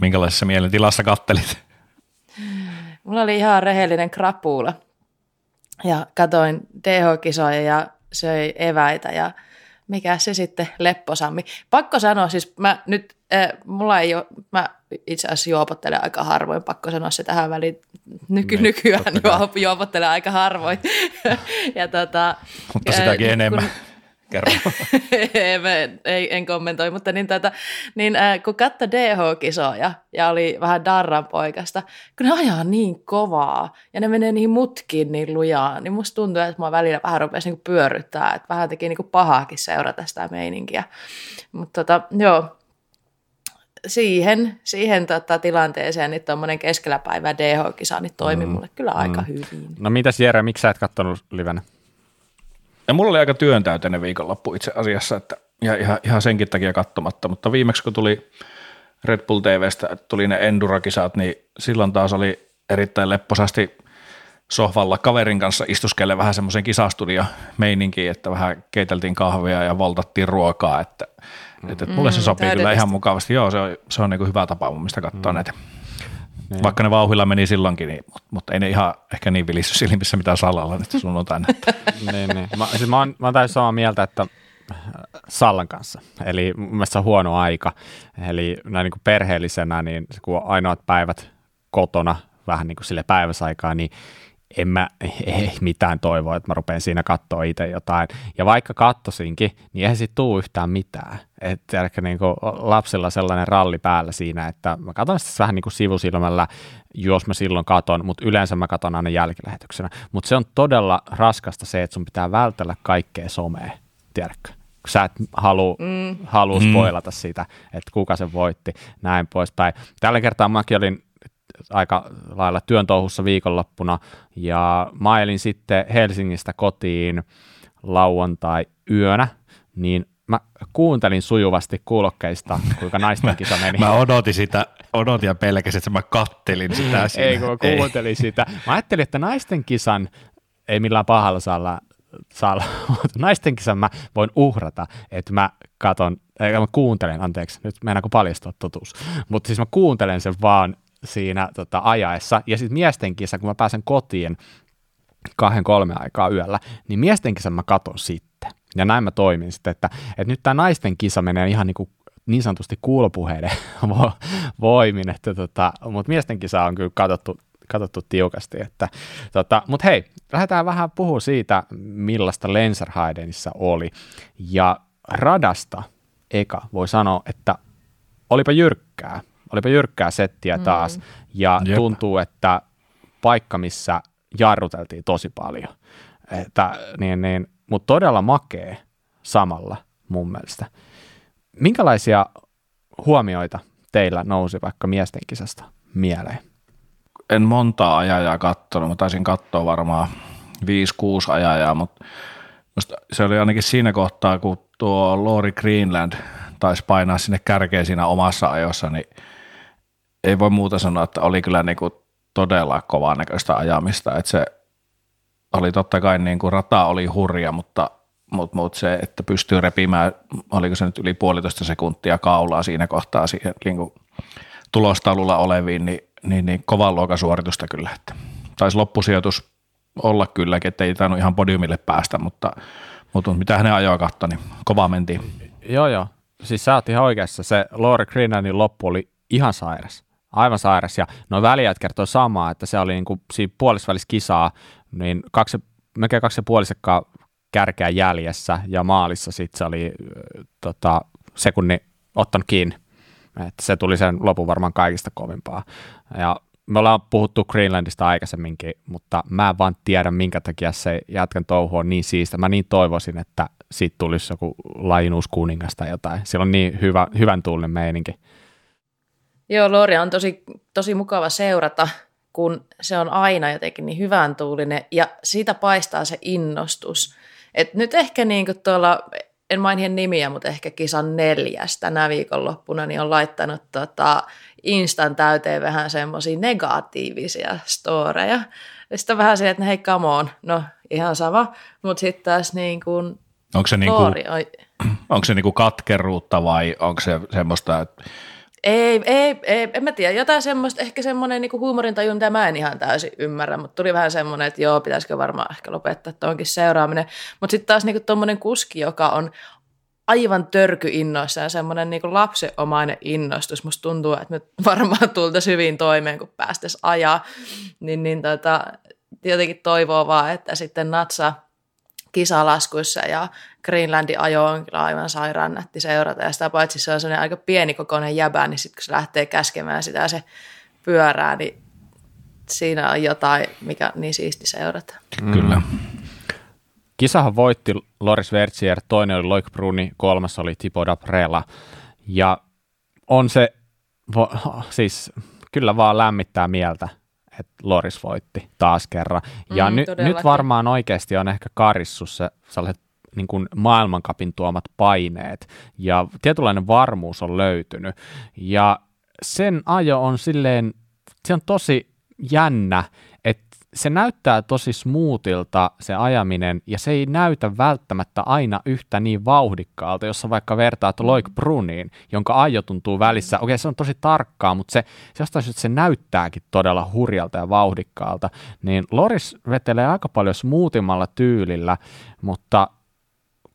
Minkälaisessa mielentilassa kattelit? Mulla oli ihan rehellinen krapuula. Ja katoin DH-kisoja ja söi eväitä ja mikä se sitten lepposammi. Pakko sanoa, siis mä nyt, äh, mulla ei ole, mä itse asiassa juopottelen aika harvoin, pakko sanoa se tähän väliin. Nyky, niin, nykyään juopottelen aika harvoin. ja tota, Mutta sitäkin äh, enemmän. Kun, Kerro. ei, en kommentoi, mutta niin, tätä, niin äh, kun katso DH-kisoja ja oli vähän Darran poikasta, kun ne ajaa niin kovaa ja ne menee niihin mutkiin niin lujaa, niin musta tuntuu, että mua välillä vähän rupesi niin pyörryttää, että vähän teki niin pahaakin seurata sitä meininkiä. Mutta tota, joo, siihen, siihen tota, tilanteeseen niin tuommoinen keskellä päivää DH-kisa niin toimi mm. mulle kyllä aika mm. hyvin. No mitäs Jere, miksi sä et katsonut livenä? Ja mulla oli aika työntäyteinen viikonloppu itse asiassa, että ja ihan, ihan senkin takia katsomatta, mutta viimeksi kun tuli Red Bull TVstä, tuli ne Endura-kisat, niin silloin taas oli erittäin lepposasti sohvalla kaverin kanssa istuskelle vähän semmoisen kisastudio meininkiin, että vähän keiteltiin kahvia ja voltattiin ruokaa, että, mm. että mulle se sopii mm, kyllä ihan mukavasti. Joo, se on, se on niin hyvä tapa mun mistä katsoa mm. näitä niin. Vaikka ne vauhilla meni silloinkin, niin, mutta, mutta ei ne ihan ehkä niin vilissy silmissä mitä Sallalla nyt sunnuntaina. niin, niin. Mä, siis mä, oon, mä oon täysin samaa mieltä, että äh, Sallan kanssa. Eli mun mielestä se on huono aika. Eli näin niin kuin perheellisenä, niin kun ainoat päivät kotona vähän niin kuin sille päiväsaikaa, niin en mä ei mitään toivoa, että mä rupean siinä katsoa itse jotain. Ja vaikka kattosinkin, niin eihän siitä tule yhtään mitään. Että ehkä niin kuin lapsilla sellainen ralli päällä siinä, että mä katson sitä vähän niin kuin sivusilmällä, jos mä silloin katon, mutta yleensä mä katon aina jälkilähetyksenä. Mutta se on todella raskasta se, että sun pitää vältellä kaikkea somea, tiedätkö? sä et halua, mm. halua mm. spoilata sitä, että kuka se voitti, näin poispäin. Tällä kertaa mäkin olin aika lailla työn touhussa viikonloppuna ja mailin sitten Helsingistä kotiin lauantai-yönä, niin mä kuuntelin sujuvasti kuulokkeista, kuinka naisten kisa meni. mä odotin sitä, odotin ja pelkäsin, että mä kattelin sitä siinä. Ei, kun mä kuuntelin ei. sitä. Mä ajattelin, että naisten kisan ei millään pahalla saa olla, naisten kisan mä voin uhrata, että mä katon mä kuuntelen, anteeksi, nyt mennäänkö paljastaa totuus, mutta siis mä kuuntelen sen vaan siinä tota, ajaessa, ja sitten miesten kisa, kun mä pääsen kotiin kahden kolme aikaa yöllä, niin miesten kisa mä katon sitten. Ja näin mä toimin sitten, että, että nyt tämä naisten kisa menee ihan niin kuin niin sanotusti kuulopuheiden voimin, että tota, mutta miesten kisa on kyllä katsottu, katsottu tiukasti. Että, tota, mutta hei, lähdetään vähän puhua siitä, millaista Lenzerheidenissa oli. Ja radasta eka voi sanoa, että olipa jyrkkää, olipa jyrkkää settiä mm. taas, mm. ja Jep. tuntuu, että paikka, missä jarruteltiin tosi paljon, että, niin, niin, mutta todella makee samalla mun mielestä. Minkälaisia huomioita teillä nousi vaikka miesten kisasta mieleen? En montaa ajajaa katsonut, mä taisin katsoa varmaan 5-6 ajajaa, mutta se oli ainakin siinä kohtaa, kun tuo Lori Greenland taisi painaa sinne kärkeen siinä omassa ajossa, niin ei voi muuta sanoa, että oli kyllä niin kuin todella kovaa näköistä ajamista, että se oli totta kai niin kuin rata oli hurja, mutta, mutta, mutta se, että pystyy repimään, oliko se nyt yli puolitoista sekuntia kaulaa siinä kohtaa siihen niin kuin tulostaululla oleviin, niin, niin, niin kovan luokan suoritusta kyllä, että taisi loppusijoitus olla kylläkin, että ei tainnut ihan podiumille päästä, mutta, mutta mitä hänen ajoa katsoi, niin kovaa mentiin. Joo, joo. Siis sä oot ihan oikeassa. Se Laura Greenlandin loppu oli ihan sairas. Aivan sairas. Ja noin väliät kertoo samaa, että se oli niin kuin siinä puolisvälissä kisaa, niin kaksi, melkein kaksi ja puolisekkaa kärkeä jäljessä ja maalissa sitten se oli tota, sekunni ottanut kiinni. Että se tuli sen lopun varmaan kaikista kovimpaa. Ja me ollaan puhuttu Greenlandista aikaisemminkin, mutta mä en vaan tiedä, minkä takia se jätkän touhu on niin siistä. Mä niin toivoisin, että siitä tulisi joku lainuus kuningas tai jotain. Sillä on niin hyvä, hyvän tuulinen meininki. Joo, Loria on tosi, tosi mukava seurata, kun se on aina jotenkin niin hyvän tuulinen ja siitä paistaa se innostus. Et nyt ehkä niin kuin tuolla, en maini nimiä, mutta ehkä kisan neljäs tänä viikonloppuna, niin on laittanut tota Instan täyteen vähän semmoisia negatiivisia storeja. Ja sitten vähän se, että hei, come on, no ihan sama, mutta sitten taas niin kuin Onko se, niinku, on... onko se niinku katkeruutta vai onko se semmoista, että ei, ei, ei, en mä tiedä. Jotain semmoista, ehkä semmoinen niin huumorintajun, mitä mä en ihan täysin ymmärrä, mutta tuli vähän semmoinen, että joo, pitäisikö varmaan ehkä lopettaa tuonkin seuraaminen. Mutta sitten taas niin tuommoinen kuski, joka on aivan törkyinnoissa ja semmoinen niin lapsenomainen innostus. Musta tuntuu, että me varmaan tultaisiin hyvin toimeen, kun päästäisiin ajaa. Niin, niin tota, jotenkin toivoo vaan, että sitten Natsa kisalaskuissa ja Greenlandin ajo on kyllä aivan sairaan nätti seurata. Ja sitä paitsi se on sellainen aika pienikokoinen jäbä, niin sitten kun se lähtee käskemään sitä se pyörää, niin siinä on jotain, mikä niin siisti seurata. Kyllä. Mm. Kisahan voitti Loris Vertsier, toinen oli Loik Bruni, kolmas oli Tipo Daprela. Ja on se, vo, siis kyllä vaan lämmittää mieltä, että Loris voitti taas kerran. Ja mm, ny, nyt varmaan oikeasti on ehkä karissus se sellaiset niin kuin maailmankapin tuomat paineet ja tietynlainen varmuus on löytynyt. Ja sen ajo on silleen, se on tosi jännä, se näyttää tosi smoothilta se ajaminen, ja se ei näytä välttämättä aina yhtä niin vauhdikkaalta, jossa vaikka vertaat mm. Loik Bruniin, jonka ajo tuntuu välissä, okei okay, se on tosi tarkkaa, mutta se, se jostain syystä se näyttääkin todella hurjalta ja vauhdikkaalta, niin Loris vetelee aika paljon smoothimalla tyylillä, mutta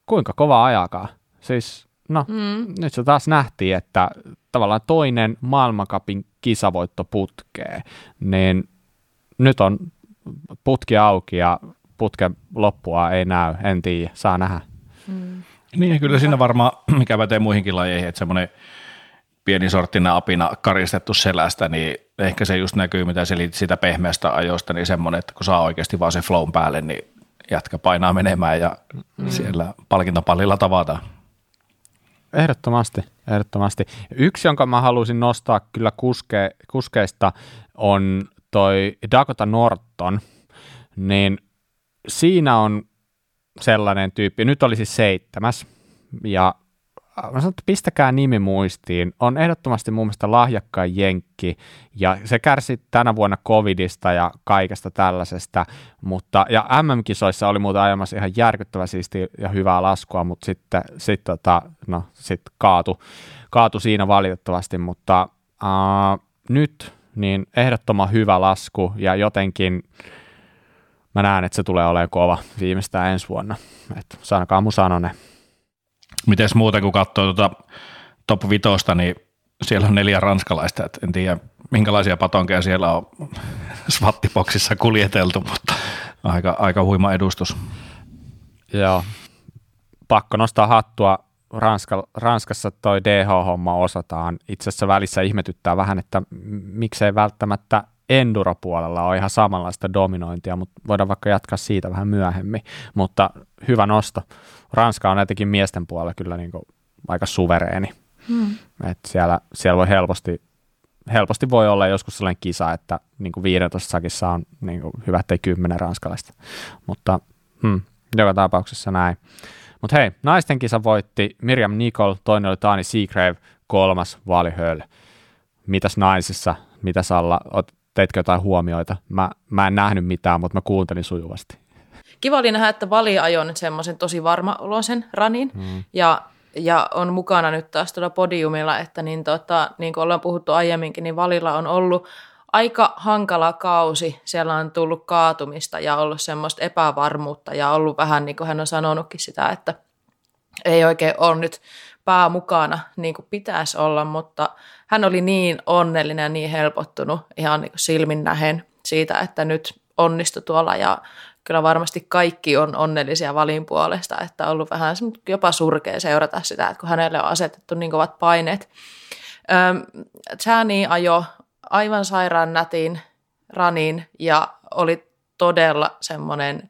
kuinka kova ajakaa? Siis no, mm. nyt se taas nähtiin, että tavallaan toinen maailmankapin kisavoitto putkee, niin nyt on putki auki ja putken loppua ei näy, en tiedä, saa nähdä. Mm. Niin, kyllä siinä varmaan, mikä pätee muihinkin lajeihin, että semmoinen pieni sorttinen apina karistettu selästä, niin ehkä se just näkyy, mitä se siitä pehmeästä ajosta, niin semmoinen, että kun saa oikeasti vaan se flown päälle, niin jätkä painaa menemään ja mm. siellä palkintopallilla tavataan. Ehdottomasti, ehdottomasti. Yksi, jonka mä haluaisin nostaa kyllä kuske, kuskeista, on toi Dakota Norton, niin siinä on sellainen tyyppi, nyt oli siis seitsemäs, ja mä sanon, että pistäkää nimi muistiin, on ehdottomasti mun mielestä lahjakkain jenkki, ja se kärsi tänä vuonna covidista ja kaikesta tällaisesta, mutta, ja MM-kisoissa oli muuten ajamassa ihan järkyttävä siisti ja hyvää laskua, mutta sitten sit, tota, no, sit kaatu, kaatu siinä valitettavasti, mutta uh, nyt niin ehdottoman hyvä lasku, ja jotenkin mä näen, että se tulee olemaan kova viimeistään ensi vuonna. Et sanokaa mun sanonen. Miten muuten, kun katsoo tuota top vitosta, niin siellä on neljä ranskalaista, et en tiedä minkälaisia patonkeja siellä on svattipoksissa kuljeteltu, mutta aika, aika huima edustus. Joo, pakko nostaa hattua. Ranska, Ranskassa toi DH-homma osataan. Itse asiassa välissä ihmetyttää vähän, että miksei välttämättä enduro-puolella ole ihan samanlaista dominointia, mutta voidaan vaikka jatkaa siitä vähän myöhemmin. Mutta hyvä nosto. Ranska on etenkin miesten puolella kyllä niin kuin aika suvereeni. Hmm. Et siellä, siellä voi helposti, helposti voi olla joskus sellainen kisa, että niin kuin 15 sakissa on niin kuin hyvä, ettei kymmenen ranskalaista. Mutta hmm, joka tapauksessa näin. Mutta hei, naisten kisa voitti Miriam Nicol, toinen oli Taani Seagrave, kolmas Vali Höll. Mitäs naisissa, mitä Salla, teitkö jotain huomioita? Mä, mä en nähnyt mitään, mutta mä kuuntelin sujuvasti. Kiva oli nähdä, että Vali ajoi nyt semmoisen tosi varma oloisen ranin mm. ja, ja on mukana nyt taas tuolla podiumilla, että niin, tota, niin kuin ollaan puhuttu aiemminkin, niin Valilla on ollut aika hankala kausi. Siellä on tullut kaatumista ja ollut semmoista epävarmuutta ja ollut vähän niin kuin hän on sanonutkin sitä, että ei oikein ole nyt pää mukana niin kuin pitäisi olla, mutta hän oli niin onnellinen ja niin helpottunut ihan niin kuin silmin nähen siitä, että nyt onnistui tuolla ja kyllä varmasti kaikki on onnellisia valin puolesta, että on ollut vähän jopa surkea seurata sitä, että kun hänelle on asetettu niin kovat paineet. Chani ajo aivan sairaan nätin ranin ja oli todella semmoinen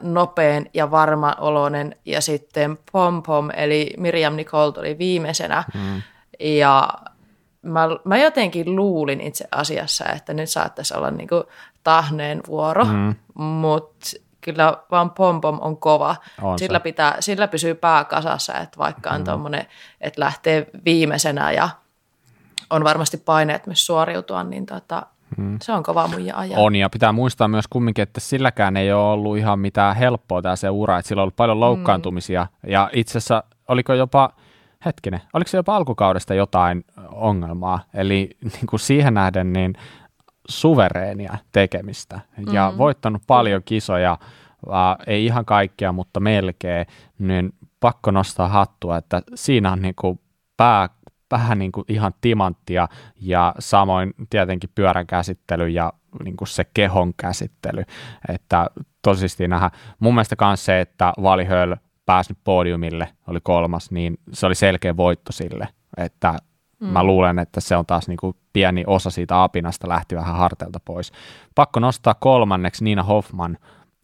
nopean ja varma oloinen ja sitten Pom Pom eli Miriam Nicole oli viimeisenä mm. ja mä, mä jotenkin luulin itse asiassa, että nyt saattaisi olla niinku tahneen vuoro, mm. mutta kyllä vaan pompom on kova. On sillä, pitää, sillä pysyy pää kasassa, että vaikka on mm. tuommoinen, että lähtee viimeisenä ja on varmasti paineet myös suoriutua, niin tota, Hmm. Se on kova muija ajaa. On, ja pitää muistaa myös kumminkin, että silläkään ei ole ollut ihan mitään helppoa tämä se ura, että sillä on ollut paljon loukkaantumisia, hmm. ja itse asiassa oliko jopa, hetkinen, oliko se jopa alkukaudesta jotain ongelmaa, eli niin kuin siihen nähden niin suvereenia tekemistä, ja hmm. voittanut paljon kisoja, äh, ei ihan kaikkia, mutta melkein, niin pakko nostaa hattua, että siinä on niin kuin pää vähän niin kuin ihan timanttia ja samoin tietenkin pyörän käsittely ja niin kuin se kehon käsittely, että tosisesti nähdä. Mun mielestä myös se, että Valihöl pääsnyt podiumille, oli kolmas, niin se oli selkeä voitto sille, että mm. mä luulen, että se on taas niin kuin pieni osa siitä apinasta lähti vähän hartelta pois. Pakko nostaa kolmanneksi Nina Hoffman,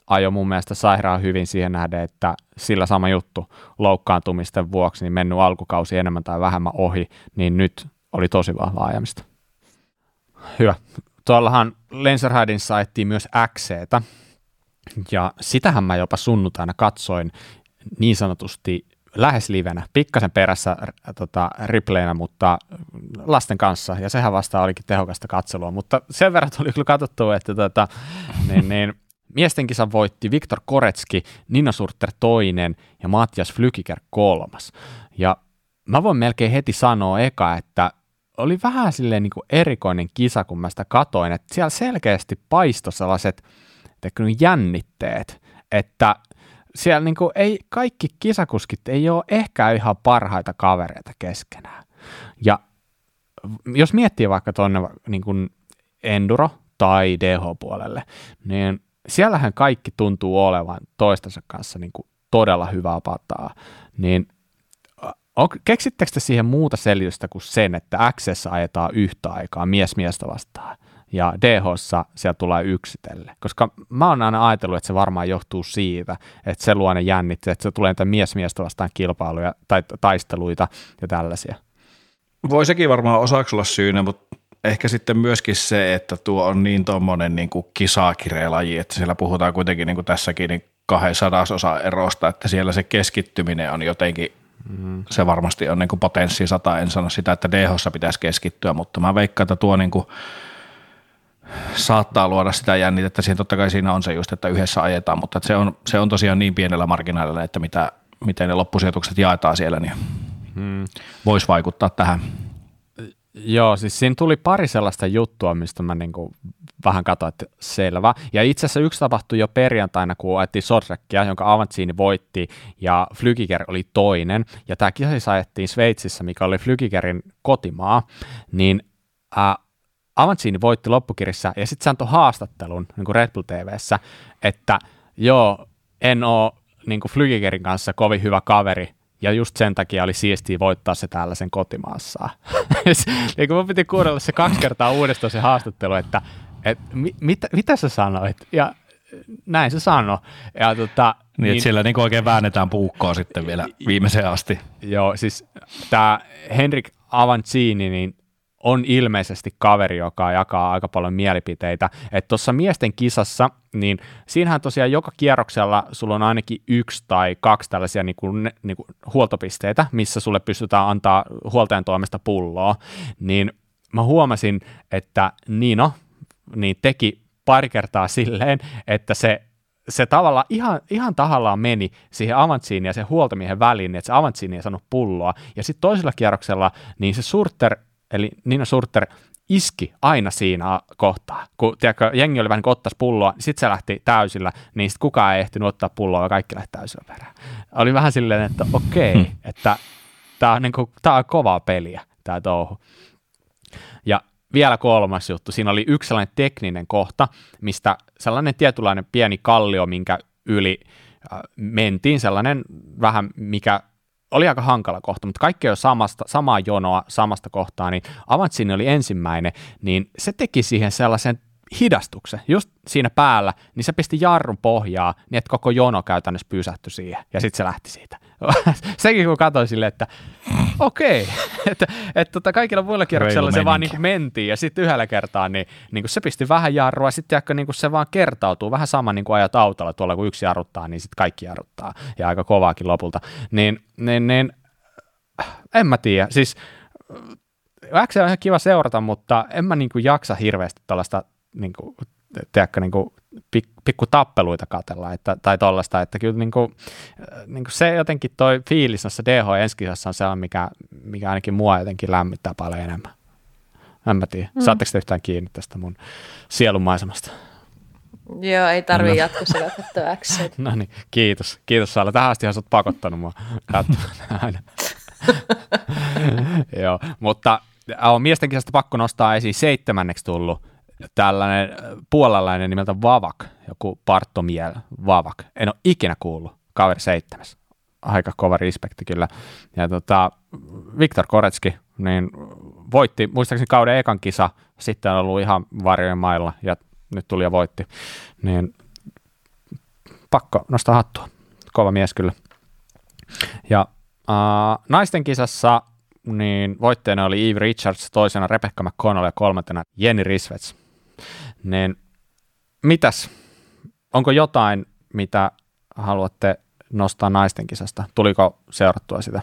ajoi mun mielestä sairaan hyvin siihen nähden, että sillä sama juttu loukkaantumisten vuoksi niin mennyt alkukausi enemmän tai vähemmän ohi, niin nyt oli tosi vahva ajamista. Hyvä. Tuollahan Lenserheidin saettiin myös XCtä, ja sitähän mä jopa sunnuntaina katsoin niin sanotusti lähes livenä, pikkasen perässä tota, ripleinä, mutta lasten kanssa, ja sehän vasta olikin tehokasta katselua, mutta sen verran oli kyllä katsottu, että tota, niin, niin, Miesten kisan voitti Viktor Koretski, Nina Surter toinen ja Matias Flykiker kolmas. Ja mä voin melkein heti sanoa eka, että oli vähän silleen niin kuin erikoinen kisa, kun mä sitä katoin, että siellä selkeästi paistoi sellaiset jännitteet, että siellä niin kuin ei, kaikki kisakuskit ei ole ehkä ihan parhaita kavereita keskenään. Ja jos miettii vaikka tuonne niin kuin enduro tai DH-puolelle, niin siellähän kaikki tuntuu olevan toistensa kanssa niin kuin todella hyvää pataa, niin on, keksittekö te siihen muuta selitystä kuin sen, että x ajetaan yhtä aikaa mies miestä vastaan ja dh sieltä tulee yksitelle? Koska mä oon aina ajatellut, että se varmaan johtuu siitä, että se luo ne jännitteet, että se tulee niitä mies miestä vastaan kilpailuja tai taisteluita ja tällaisia. Voi sekin varmaan osaksi olla syynä, mutta ehkä sitten myöskin se, että tuo on niin tuommoinen niin kisakirelaji, että siellä puhutaan kuitenkin niin kuin tässäkin niin kahden sadasosa erosta, että siellä se keskittyminen on jotenkin mm. se varmasti on niin kuin potenssi sata. En sano sitä, että dh pitäisi keskittyä, mutta mä veikkaan, että tuo niin kuin saattaa luoda sitä jännitettä. Siihen totta kai siinä on se just, että yhdessä ajetaan, mutta se on, se on tosiaan niin pienellä marginaalilla, että mitä, miten ne loppusijoitukset jaetaan siellä, niin hmm. voisi vaikuttaa tähän. Joo, siis siinä tuli pari sellaista juttua, mistä mä niinku vähän katsoin, että selvä. Ja itse asiassa yksi tapahtui jo perjantaina, kun ajettiin Sodrekkia, jonka Avantsini voitti, ja Flygiger oli toinen. Ja tämä kisa siis ajettiin Sveitsissä, mikä oli Flygigerin kotimaa, niin äh, Avantsini voitti loppukirjassa, ja sitten se antoi haastattelun niin kuin Red Bull TVssä, että joo, en ole niin kuin Flygigerin kanssa kovin hyvä kaveri, ja just sen takia oli siistiä voittaa se täällä sen kotimaassaan. niin kun piti kuunnella se kaksi kertaa uudestaan se haastattelu, että et, mit, mit, mitä sä sanoit? Ja näin se sanoi. Ja, tota, niin, niin, että siellä niin oikein väännetään puukkoa sitten vielä viimeiseen asti. Joo, siis tämä Henrik Avancini, niin on ilmeisesti kaveri, joka jakaa aika paljon mielipiteitä. Että tuossa miesten kisassa, niin siinähän tosiaan joka kierroksella sulla on ainakin yksi tai kaksi tällaisia niin kuin, niin kuin huoltopisteitä, missä sulle pystytään antaa huoltajan toimesta pulloa. Niin mä huomasin, että Nino niin teki pari kertaa silleen, että se se tavallaan ihan, ihan tahallaan meni siihen Avantsiin ja sen huoltomiehen väliin, että se Avantsiini ei saanut pulloa. Ja sitten toisella kierroksella, niin se Surter eli Nina Surter iski aina siinä kohtaa. Kun tiedätkö, jengi oli vähän niin ottais pulloa, niin sitten se lähti täysillä, niin sitten kukaan ei ehtinyt ottaa pulloa ja kaikki lähti täysillä perään. Oli vähän silleen, että okei, okay, hmm. että tämä on, niin kuin, tää on kovaa peliä, tämä touhu. Ja vielä kolmas juttu, siinä oli yksi sellainen tekninen kohta, mistä sellainen tietynlainen pieni kallio, minkä yli äh, mentiin, sellainen vähän, mikä oli aika hankala kohta, mutta kaikki on samasta, samaa jonoa samasta kohtaa, niin Avantsini oli ensimmäinen, niin se teki siihen sellaisen hidastuksen just siinä päällä, niin se pisti jarrun pohjaa, niin että koko jono käytännössä pysähtyi siihen, ja sitten se lähti siitä. Sekin kun katsoin silleen, että okei, okay. että, että tota, kaikilla muilla kierroksilla se vaan niin kuin mentiin, ja sitten yhdellä kertaa niin, niin kuin se pisti vähän jarrua, sitten niin kuin se vaan kertautuu, vähän sama niin kuin ajat autolla tuolla, kun yksi jarruttaa, niin sitten kaikki jarruttaa, ja aika kovaakin lopulta. Niin, niin, niin en mä tiedä, siis X on ihan kiva seurata, mutta en mä niin kuin jaksa hirveästi tällaista niin kuin, tiedätkö, niin kuin, pik, pikku tappeluita katella, että, tai tollaista, että kyllä niin kuin, niin kuin se jotenkin toi fiilis noissa DH enskisassa on sellainen, mikä, mikä ainakin mua jotenkin lämmittää paljon enemmän. En mä tiedä. Mm. Saatteko te yhtään kiinni tästä mun sielunmaisemasta? Joo, ei tarvii no. jatkossa katsoa No niin, kiitos. Kiitos Saala. Tähän asti olet pakottanut mua katsomaan aina. Joo, mutta on miesten kisasta pakko nostaa esiin seitsemänneksi tullut tällainen äh, puolalainen nimeltä Vavak, joku Parttomiel Vavak. En ole ikinä kuullut, kaveri seitsemäs. Aika kova respekti kyllä. Ja tota, Viktor Koretski niin voitti muistaakseni kauden ekan kisa, sitten on ollut ihan varjojen mailla ja nyt tuli ja voitti. Niin pakko nostaa hattua. Kova mies kyllä. Ja äh, naisten kisassa niin voitteena oli Eve Richards, toisena Rebecca McConnell ja kolmantena Jenny Risvets. Niin mitäs, onko jotain, mitä haluatte nostaa naisten kisasta? Tuliko seurattua sitä?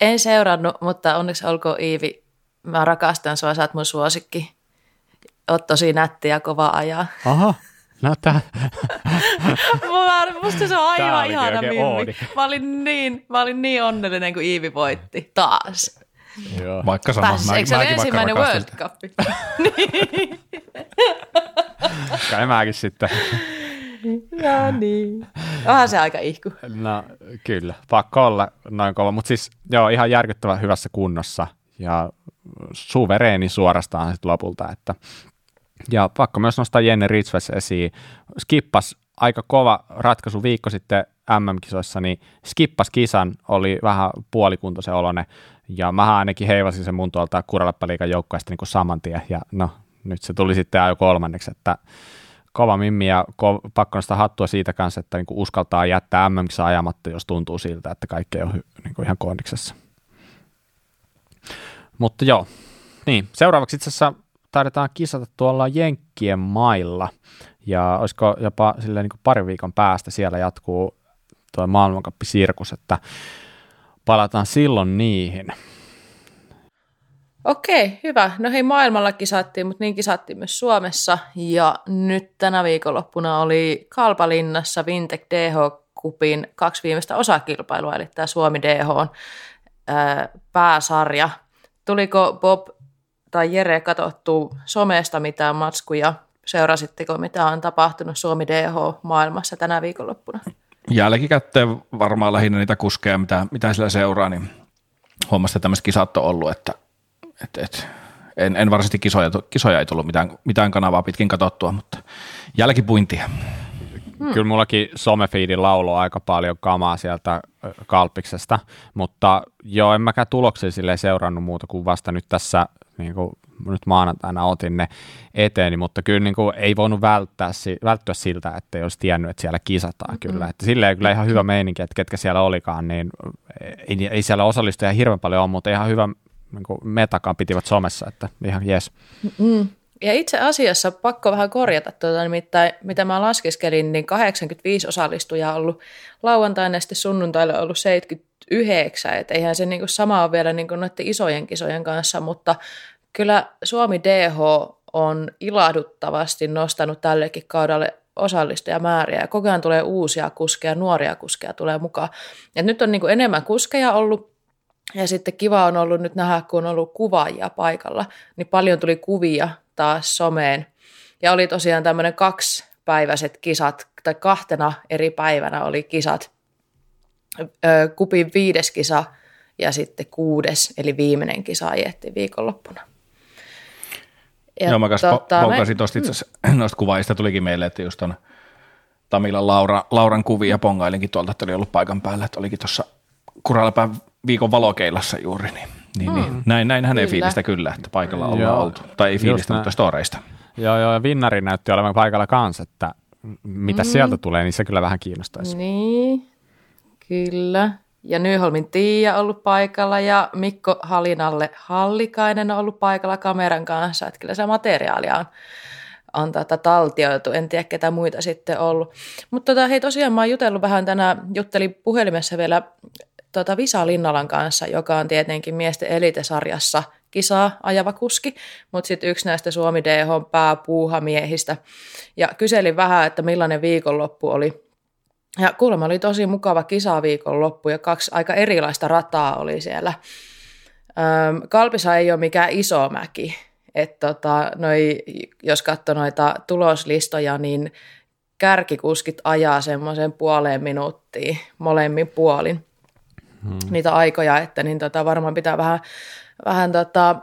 En seurannut, mutta onneksi olkoon Iivi. Mä rakastan sua, sä oot mun suosikki. Oot tosi nätti ja kova ajaa. Aha, no tää. Musta se on aivan ihana mimmi. Mä olin, niin, mä olin niin onnellinen, kun Iivi voitti taas. Joo. Vaikka sama. Pääsis, eikö se ole ensimmäinen World Cup? Kai mäkin sitten. No niin. Onhan se aika ihku. No kyllä, pakko olla noin kova, mutta siis joo, ihan järkyttävän hyvässä kunnossa ja suvereeni suorastaan sitten lopulta, että ja pakko myös nostaa Jenny Ritsves esiin. Skippas aika kova ratkaisu viikko sitten MM-kisoissa, niin skippas kisan, oli vähän puolikuntoisen olone, ja mä ainakin heivasin sen mun tuolta Kuraleppaliikan joukkueesta niin saman tien, ja no nyt se tuli sitten ajo kolmanneksi, että kova mimmi ja ko- pakko nostaa hattua siitä kanssa, että niin uskaltaa jättää mm ajamatta, jos tuntuu siltä, että kaikki on hy- niin ihan kondiksessa. Mutta joo, niin, seuraavaksi itse asiassa taidetaan kisata tuolla Jenkkien mailla, ja olisiko jopa silleen niin pari viikon päästä siellä jatkuu tuo maailmankappisirkus, että palataan silloin niihin. Okei, hyvä. No hei, maailmalla kisattiin, mutta niin kisattiin myös Suomessa. Ja nyt tänä viikonloppuna oli Kalpalinnassa Vintec DH-kupin kaksi viimeistä osakilpailua, eli tämä Suomi DH on ää, pääsarja. Tuliko Bob tai Jere katsottu somesta mitään matskuja? Seurasitteko, mitä on tapahtunut Suomi DH-maailmassa tänä viikonloppuna? Jälkikäteen varmaan lähinnä niitä kuskeja, mitä, mitä sillä seuraa, niin huomasin, että tämmöiset kisat on ollut, että et, et, en, en varsinaisesti kisoja, kisoja ei tullut mitään, mitään kanavaa pitkin katsottua, mutta jälkipuintia. Hmm. Kyllä mullakin somefiidin laulo aika paljon kamaa sieltä Kalpiksesta, mutta joo, en mäkään tuloksia sille seurannut muuta kuin vasta nyt tässä, niin kuin nyt maanantaina otin ne eteeni, mutta kyllä niin kuin ei voinut välttää, välttyä siltä, että ei olisi tiennyt, että siellä kisataan mm-hmm. kyllä. Että silleen kyllä ihan hyvä meininki, että ketkä siellä olikaan, niin ei, ei siellä osallistujia hirveän paljon ole, mutta ihan hyvä niin metakaan pitivät somessa, että ihan jes. Mm. Ja itse asiassa pakko vähän korjata, tuota, nimittäin mitä mä laskeskelin, niin 85 osallistujaa on ollut lauantaina ja sitten sunnuntaille ollut 79, että eihän se niin kuin sama ole vielä niin kuin noiden isojen kisojen kanssa, mutta kyllä Suomi DH on ilahduttavasti nostanut tällekin kaudelle osallistujamääriä ja koko ajan tulee uusia kuskeja, nuoria kuskeja tulee mukaan. Ja nyt on niin kuin enemmän kuskeja ollut ja sitten kiva on ollut nyt nähdä, kun on ollut kuvaajia paikalla, niin paljon tuli kuvia taas someen. Ja oli tosiaan tämmöinen kaksipäiväiset kisat, tai kahtena eri päivänä oli kisat. Kupin viides kisa ja sitten kuudes, eli viimeinen kisa ajettiin viikonloppuna. Ja Joo, mä tota, ponkasin tuosta itse mm. noista kuvaajista tulikin meille, että just on Tamilan Laura, Lauran kuvia pongailinkin tuolta, että oli ollut paikan päällä, että olikin tuossa Kuralapään viikon valokeilassa juuri, niin, niin, niin. hmm. niin näin, näin hänen fiilistä kyllä, että paikalla ollaan joo, oltu. Tai ei fiilistä, mutta storeista. Joo, joo, ja Vinnari näytti olevan paikalla kanssa, että mitä mm. sieltä tulee, niin se kyllä vähän kiinnostaisi. Niin, kyllä. Ja Nyholmin Tiia ollut paikalla ja Mikko Halinalle Hallikainen on ollut paikalla kameran kanssa, että kyllä se materiaalia on on tätä taltioitu. En tiedä, ketä muita sitten ollut. Mutta tota, hei, tosiaan mä oon jutellut vähän tänään, juttelin puhelimessa vielä tota Visa Linnalan kanssa, joka on tietenkin miesten elitesarjassa kisaa ajava kuski, mutta sitten yksi näistä Suomi DH pääpuuhamiehistä. Ja kyselin vähän, että millainen viikonloppu oli. Ja kuulemma oli tosi mukava kisaviikonloppu ja kaksi aika erilaista rataa oli siellä. Öm, Kalpisa ei ole mikään iso mäki, että tota, noi, jos katsoo noita tuloslistoja, niin kärkikuskit ajaa semmoisen puoleen minuuttiin molemmin puolin hmm. niitä aikoja, että niin tota, varmaan pitää vähän, vähän tota,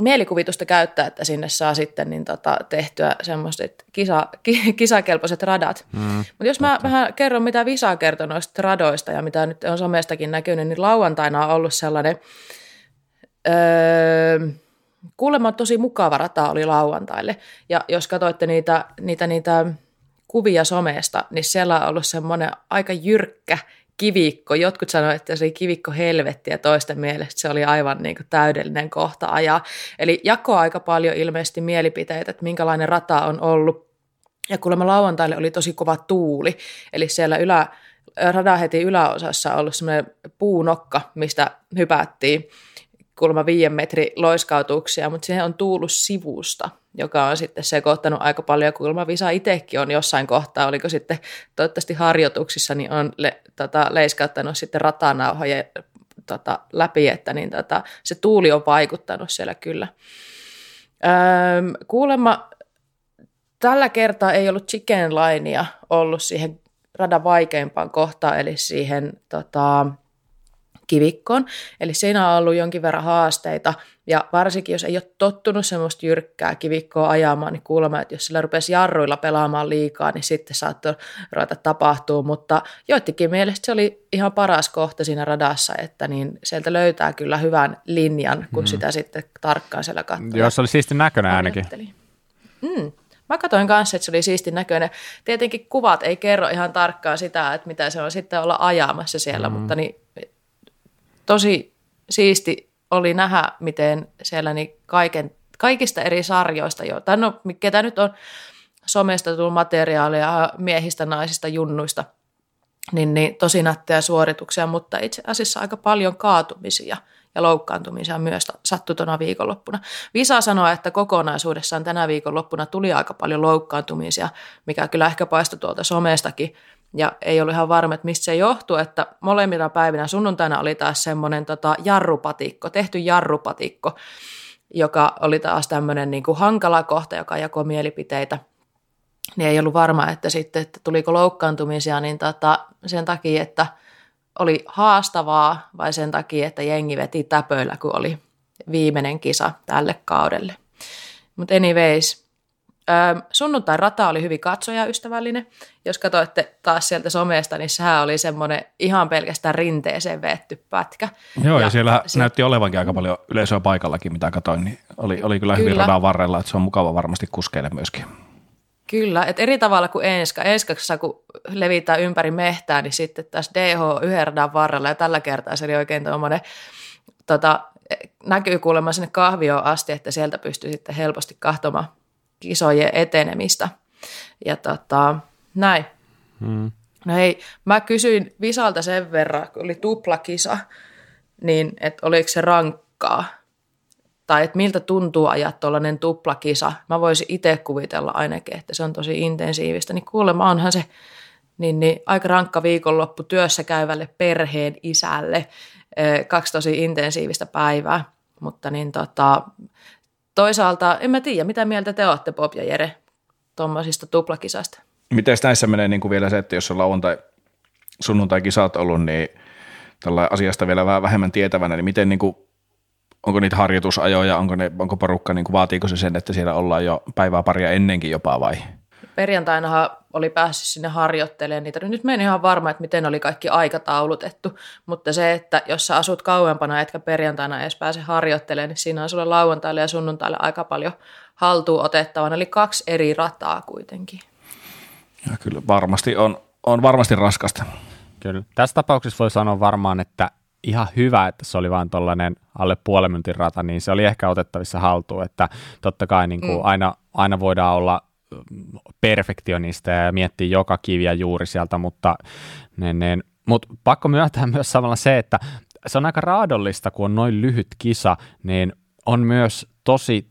mielikuvitusta käyttää, että sinne saa sitten niin tota, tehtyä semmoiset kisa, kisakelpoiset radat. Mm, Mutta jos mä totta. vähän kerron, mitä Visa kertoo noista radoista ja mitä nyt on somestakin näkynyt, niin lauantaina on ollut sellainen, öö, kuulemma tosi mukava rata oli lauantaille. Ja jos katsoitte niitä, niitä, niitä kuvia somesta, niin siellä on ollut semmoinen aika jyrkkä kivikko. Jotkut sanoivat, että se oli kivikko helvetti ja toisten mielestä se oli aivan niin kuin täydellinen kohta ajaa. Eli jako aika paljon ilmeisesti mielipiteitä, että minkälainen rata on ollut. Ja kuulemma lauantaille oli tosi kova tuuli, eli siellä ylä, radan heti yläosassa ollut semmoinen puunokka, mistä hypättiin kuulemma viiden metri loiskautuksia, mutta siihen on tuullut sivusta, joka on sitten sekoittanut aika paljon. Kuulemma Visa itsekin on jossain kohtaa, oliko sitten toivottavasti harjoituksissa, niin on le, tota, leiskauttanut sitten ratanauhoja tota, läpi, että niin, tota, se tuuli on vaikuttanut siellä kyllä. Öö, kuulemma tällä kertaa ei ollut chicken linea ollut siihen radan vaikeimpaan kohtaan, eli siihen tota, kivikkoon. Eli siinä on ollut jonkin verran haasteita, ja varsinkin jos ei ole tottunut semmoista jyrkkää kivikkoa ajamaan, niin kuulemma, että jos sillä rupesi jarruilla pelaamaan liikaa, niin sitten saattoi ruveta tapahtuu, mutta joidenkin mielestä se oli ihan paras kohta siinä radassa, että niin sieltä löytää kyllä hyvän linjan, kun mm. sitä sitten tarkkaan siellä katsoo. Joo, se oli siisti näköinen ainakin. Mm. Mä katsoin kanssa, että se oli siisti näköinen. Tietenkin kuvat ei kerro ihan tarkkaan sitä, että mitä se on sitten olla ajamassa siellä, mm. mutta niin tosi siisti oli nähdä, miten siellä niin kaiken, kaikista eri sarjoista, tai no, ketä nyt on somesta tullut materiaalia miehistä, naisista, junnuista, niin, niin tosi nättejä suorituksia, mutta itse asiassa aika paljon kaatumisia ja loukkaantumisia myös sattui tuona viikonloppuna. Visa sanoi, että kokonaisuudessaan tänä viikonloppuna tuli aika paljon loukkaantumisia, mikä kyllä ehkä paistui tuolta somestakin, ja ei ollut ihan varma, että mistä se johtuu, että molemmilla päivinä sunnuntaina oli taas semmoinen tota, jarrupatikko, tehty jarrupatikko, joka oli taas tämmöinen niin kuin hankala kohta, joka jakoi mielipiteitä. Niin ei ollut varma, että sitten, että tuliko loukkaantumisia, niin tota, sen takia, että oli haastavaa vai sen takia, että jengi veti täpöillä, kun oli viimeinen kisa tälle kaudelle. Mutta anyways, sunnuntai-rata oli hyvin katsojaystävällinen. Jos katsoitte taas sieltä somesta, niin sehän oli semmoinen ihan pelkästään rinteeseen vetty pätkä. Joo, ja, ja siellä se... näytti olevankin aika paljon yleisöä paikallakin, mitä katsoin, niin oli, oli kyllä, kyllä hyvin radan varrella, että se on mukava varmasti kuskeille myöskin. Kyllä, että eri tavalla kuin Enska. Enskassa, kun levitään ympäri mehtää, niin sitten tässä DH yhden radan varrella, ja tällä kertaa se oli oikein tuommoinen, tota, näkyy kuulemma sinne kahvioon asti, että sieltä pystyy sitten helposti kahtomaan kisojen etenemistä. Ja tota, näin. Hmm. No hei, mä kysyin Visalta sen verran, kun oli tuplakisa, niin että oliko se rankkaa, tai että miltä tuntuu ajaa tuollainen tuplakisa. Mä voisin itse kuvitella ainakin, että se on tosi intensiivistä. Niin kuulemma onhan se niin, niin aika rankka viikonloppu työssä käyvälle perheen isälle. Kaksi tosi intensiivistä päivää, mutta niin tota, toisaalta en mä tiedä, mitä mieltä te olette Bob ja Jere tuommoisista tuplakisasta? Miten näissä menee niin kuin vielä se, että jos on lauantai, sunnuntai kisat ollut, niin tällä asiasta vielä vähän vähemmän tietävänä, niin miten niin kuin, onko niitä harjoitusajoja, onko, ne, onko porukka, niin kuin, vaatiiko se sen, että siellä ollaan jo päivää paria ennenkin jopa vai? Perjantainahan oli päässyt sinne harjoittelemaan niitä. Nyt meni ihan varma, että miten oli kaikki aikataulutettu, mutta se, että jos sä asut kauempana etkä perjantaina edes pääse harjoittelemaan, niin siinä on sulle lauantaille ja sunnuntaille aika paljon haltuun otettavana, eli kaksi eri rataa kuitenkin. Ja kyllä varmasti on, on varmasti raskasta. Kyllä. Tässä tapauksessa voi sanoa varmaan, että ihan hyvä, että se oli vain tuollainen alle puolen minuutin rata, niin se oli ehkä otettavissa haltuun, että totta kai niin kuin mm. aina, aina voidaan olla perfektionista ja miettii joka kiviä juuri sieltä, mutta ne, ne, mut pakko myöntää myös samalla se, että se on aika raadollista, kun on noin lyhyt kisa, niin on myös tosi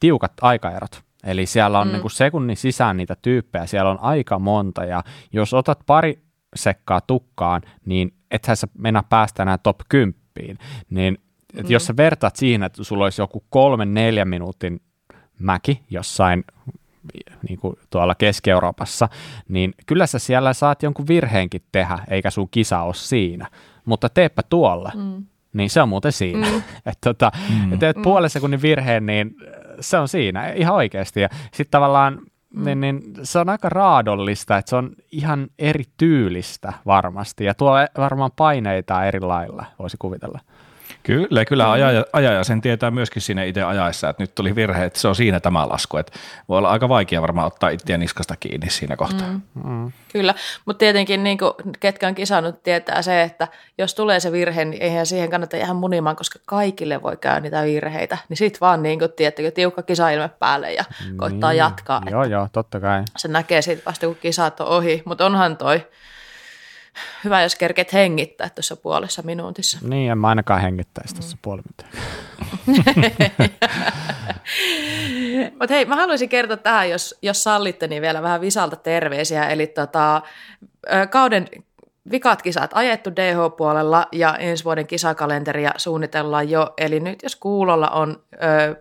tiukat aikaerot. Eli siellä on mm. niin kuin sekunnin sisään niitä tyyppejä, siellä on aika monta, ja jos otat pari sekkaa tukkaan, niin ethän sä mennä päästä enää top 10, niin mm. jos sä vertaat siihen, että sulla olisi joku kolmen, neljän minuutin mäki jossain niin kuin tuolla Keski-Euroopassa, niin kyllä sä siellä saat jonkun virheenkin tehdä, eikä sun kisa ole siinä. Mutta teepä tuolla, mm. niin se on muuten siinä. Mm. että tota, mm. et teet mm. puolen sekunnin virheen, niin se on siinä ihan oikeasti. Ja sitten tavallaan mm. niin, niin, se on aika raadollista, että se on ihan eri tyylistä varmasti ja tuo varmaan paineita eri lailla, voisi kuvitella. Kyllä, kyllä mm. ajaja, ajaja sen tietää myöskin siinä itse ajaessa, että nyt tuli virhe, että se on siinä tämä lasku. Että voi olla aika vaikea varmaan ottaa itseä niskasta kiinni siinä kohtaa. Mm. Mm. Kyllä, mutta tietenkin niin kuin, ketkä on kisannut tietää se, että jos tulee se virhe, niin eihän siihen kannata ihan munimaan, koska kaikille voi käydä niitä virheitä. Niin sitten vaan niin kuin, tiedättekö, tiukka kisailme päälle ja koittaa niin. jatkaa. Joo, joo, totta kai. Se näkee sitten vasta, kun kisat on ohi, mutta onhan toi hyvä, jos kerket hengittää tuossa puolessa minuutissa. Niin, en mä ainakaan hengittäisi tuossa mm. puoli Mutta hei, mä haluaisin kertoa tähän, jos, jos sallitte, niin vielä vähän Visalta terveisiä. Eli tota, kauden vikat kisat ajettu DH-puolella ja ensi vuoden kisakalenteria suunnitellaan jo. Eli nyt jos kuulolla on ö,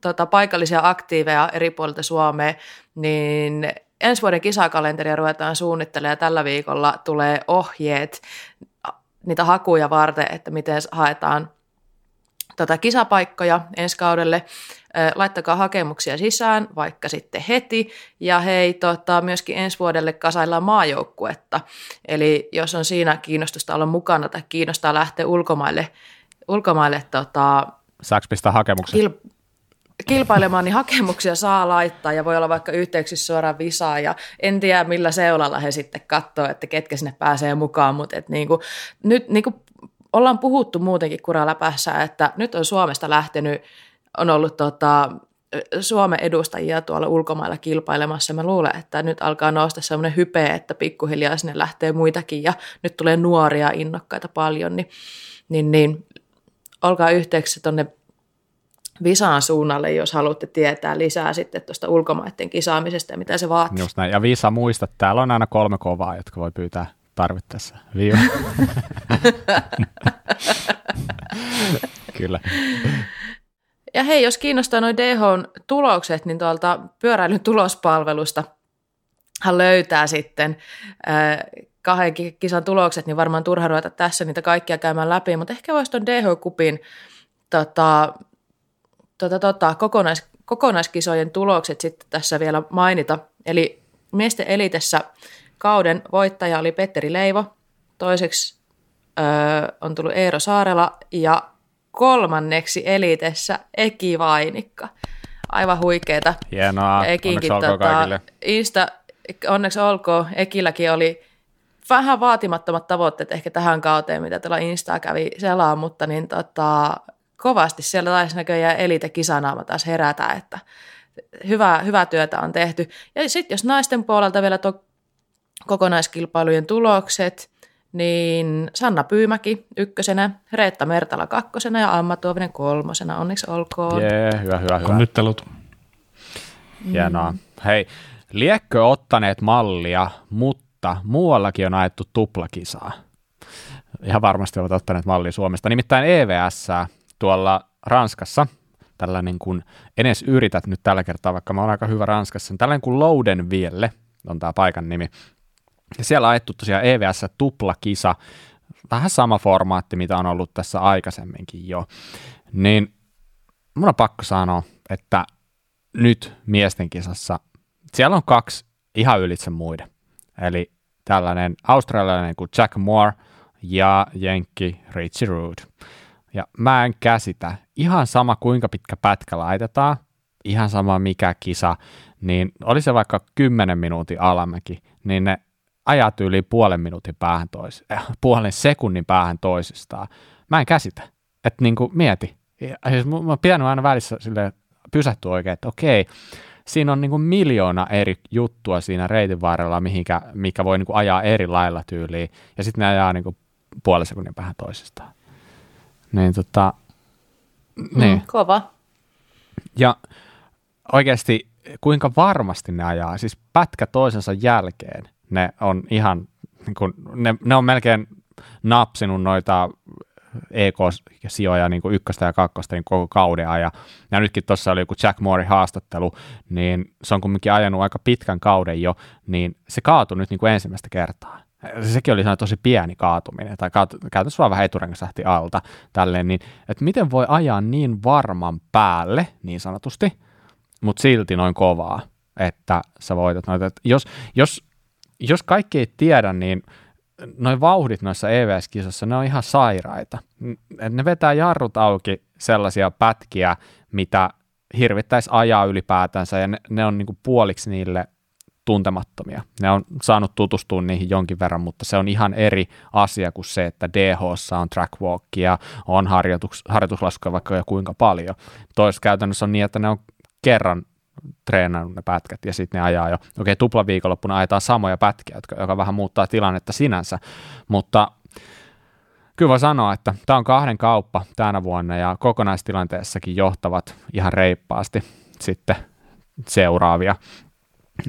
tota, paikallisia aktiiveja eri puolilta Suomea, niin ensi vuoden kisakalenteria ruvetaan suunnittelemaan ja tällä viikolla tulee ohjeet niitä hakuja varten, että miten haetaan tota kisapaikkoja ensi kaudelle. Laittakaa hakemuksia sisään, vaikka sitten heti. Ja hei, tota, myöskin ensi vuodelle kasaillaan maajoukkuetta. Eli jos on siinä kiinnostusta olla mukana tai kiinnostaa lähteä ulkomaille, ulkomaille tota, Saaks pistää hakemuksia? Kil- kilpailemaan, niin hakemuksia saa laittaa ja voi olla vaikka yhteyksissä suoraan visaa ja en tiedä millä seulalla he sitten katsoo, että ketkä sinne pääsee mukaan, mutta et niinku, nyt niinku ollaan puhuttu muutenkin kuraläpässä, että nyt on Suomesta lähtenyt, on ollut tota, Suomen edustajia tuolla ulkomailla kilpailemassa. Mä luulen, että nyt alkaa nousta semmoinen hype, että pikkuhiljaa sinne lähtee muitakin ja nyt tulee nuoria innokkaita paljon, niin, niin, niin olkaa yhteyksissä tuonne Visaan suunnalle, jos haluatte tietää lisää sitten tuosta ulkomaiden kisaamisesta ja mitä se vaatii. Just näin. Ja Visa muista, että täällä on aina kolme kovaa, jotka voi pyytää tarvittaessa. Viiva. Kyllä. Ja hei, jos kiinnostaa noin DHn tulokset, niin tuolta pyöräilyn tulospalvelusta hän löytää sitten äh, kahden kisan tulokset, niin varmaan turha ruveta tässä niitä kaikkia käymään läpi, mutta ehkä voisi tuon DH-kupin tota, tota, tota, kokonais, kokonaiskisojen tulokset sitten tässä vielä mainita. Eli miesten elitessä kauden voittaja oli Petteri Leivo, toiseksi öö, on tullut Eero Saarela ja kolmanneksi elitessä Eki Vainikka. Aivan huikeeta. Hienoa, Ekinkin, onneksi tota, kaikille. Insta, onneksi olkoon, Ekilläkin oli vähän vaatimattomat tavoitteet ehkä tähän kauteen, mitä tuolla Insta kävi selaa, mutta niin tota, kovasti siellä taisi näköjään elite kisanaama taas herätä, että hyvää, hyvää työtä on tehty. Ja sitten jos naisten puolelta vielä tuo kokonaiskilpailujen tulokset, niin Sanna Pyymäki ykkösenä, Reetta Mertala kakkosena ja Amma Tuovinen kolmosena. Onneksi olkoon. Jee, hyvä, hyvä, hyvä. Onnittelut. Hienoa. Mm. Hei, liekkö ottaneet mallia, mutta muuallakin on ajettu tuplakisaa. Ihan varmasti ovat ottaneet mallia Suomesta. Nimittäin EVS tuolla Ranskassa, tällainen kuin, en edes yrität nyt tällä kertaa, vaikka mä oon aika hyvä Ranskassa, tällainen kuin Loudenvielle on tämä paikan nimi. Ja siellä on ajettu tosiaan EVS tuplakisa, vähän sama formaatti, mitä on ollut tässä aikaisemminkin jo. Niin mun on pakko sanoa, että nyt miesten kisassa siellä on kaksi ihan ylitse muiden. Eli tällainen australialainen kuin Jack Moore ja Jenkki Richie Rood. Ja mä en käsitä, ihan sama kuinka pitkä pätkä laitetaan, ihan sama mikä kisa, niin oli se vaikka 10 minuutin alamäki, niin ne ajat yli puolen minuutin päähän tois, äh, puolen sekunnin päähän toisistaan. Mä en käsitä, että niin kuin mieti. Ja, siis mä oon pitänyt aina välissä sille pysähtyä oikein, että okei, siinä on niin kuin miljoona eri juttua siinä reitin varrella, mihinkä, mikä voi niin kuin ajaa eri lailla tyyliin, ja sitten ne ajaa niin kuin puolen sekunnin päähän toisistaan. Niin tota, mm, niin. kova. Ja oikeasti kuinka varmasti ne ajaa, siis pätkä toisensa jälkeen ne on ihan, niin kuin, ne, ne on melkein napsinut noita EK-sijoja niin kuin ykköstä ja kakkosta niin koko kauden ajan. Ja nytkin tuossa oli joku Jack Moore haastattelu, niin se on kumminkin ajanut aika pitkän kauden jo, niin se kaatui nyt niin kuin ensimmäistä kertaa sekin oli tosi pieni kaatuminen, tai kaat, käytännössä vaan vähän eturengas lähti alta, tälleen, niin että miten voi ajaa niin varman päälle, niin sanotusti, mutta silti noin kovaa, että sä voitat noita. Että jos, jos, jos kaikki ei tiedä, niin noin vauhdit noissa EVS-kisossa, ne on ihan sairaita. Ne vetää jarrut auki sellaisia pätkiä, mitä hirvittäisi ajaa ylipäätänsä, ja ne, ne on niinku puoliksi niille tuntemattomia. Ne on saanut tutustua niihin jonkin verran, mutta se on ihan eri asia kuin se, että DH on trackwalkia, on harjoitus, harjoituslaskuja vaikka jo kuinka paljon. Toisessa käytännössä on niin, että ne on kerran treenannut ne pätkät ja sitten ne ajaa jo. Okei, tuplaviikonloppuna ajetaan samoja pätkiä, jotka, joka vähän muuttaa tilannetta sinänsä, mutta kyllä voi sanoa, että tämä on kahden kauppa tänä vuonna ja kokonaistilanteessakin johtavat ihan reippaasti sitten seuraavia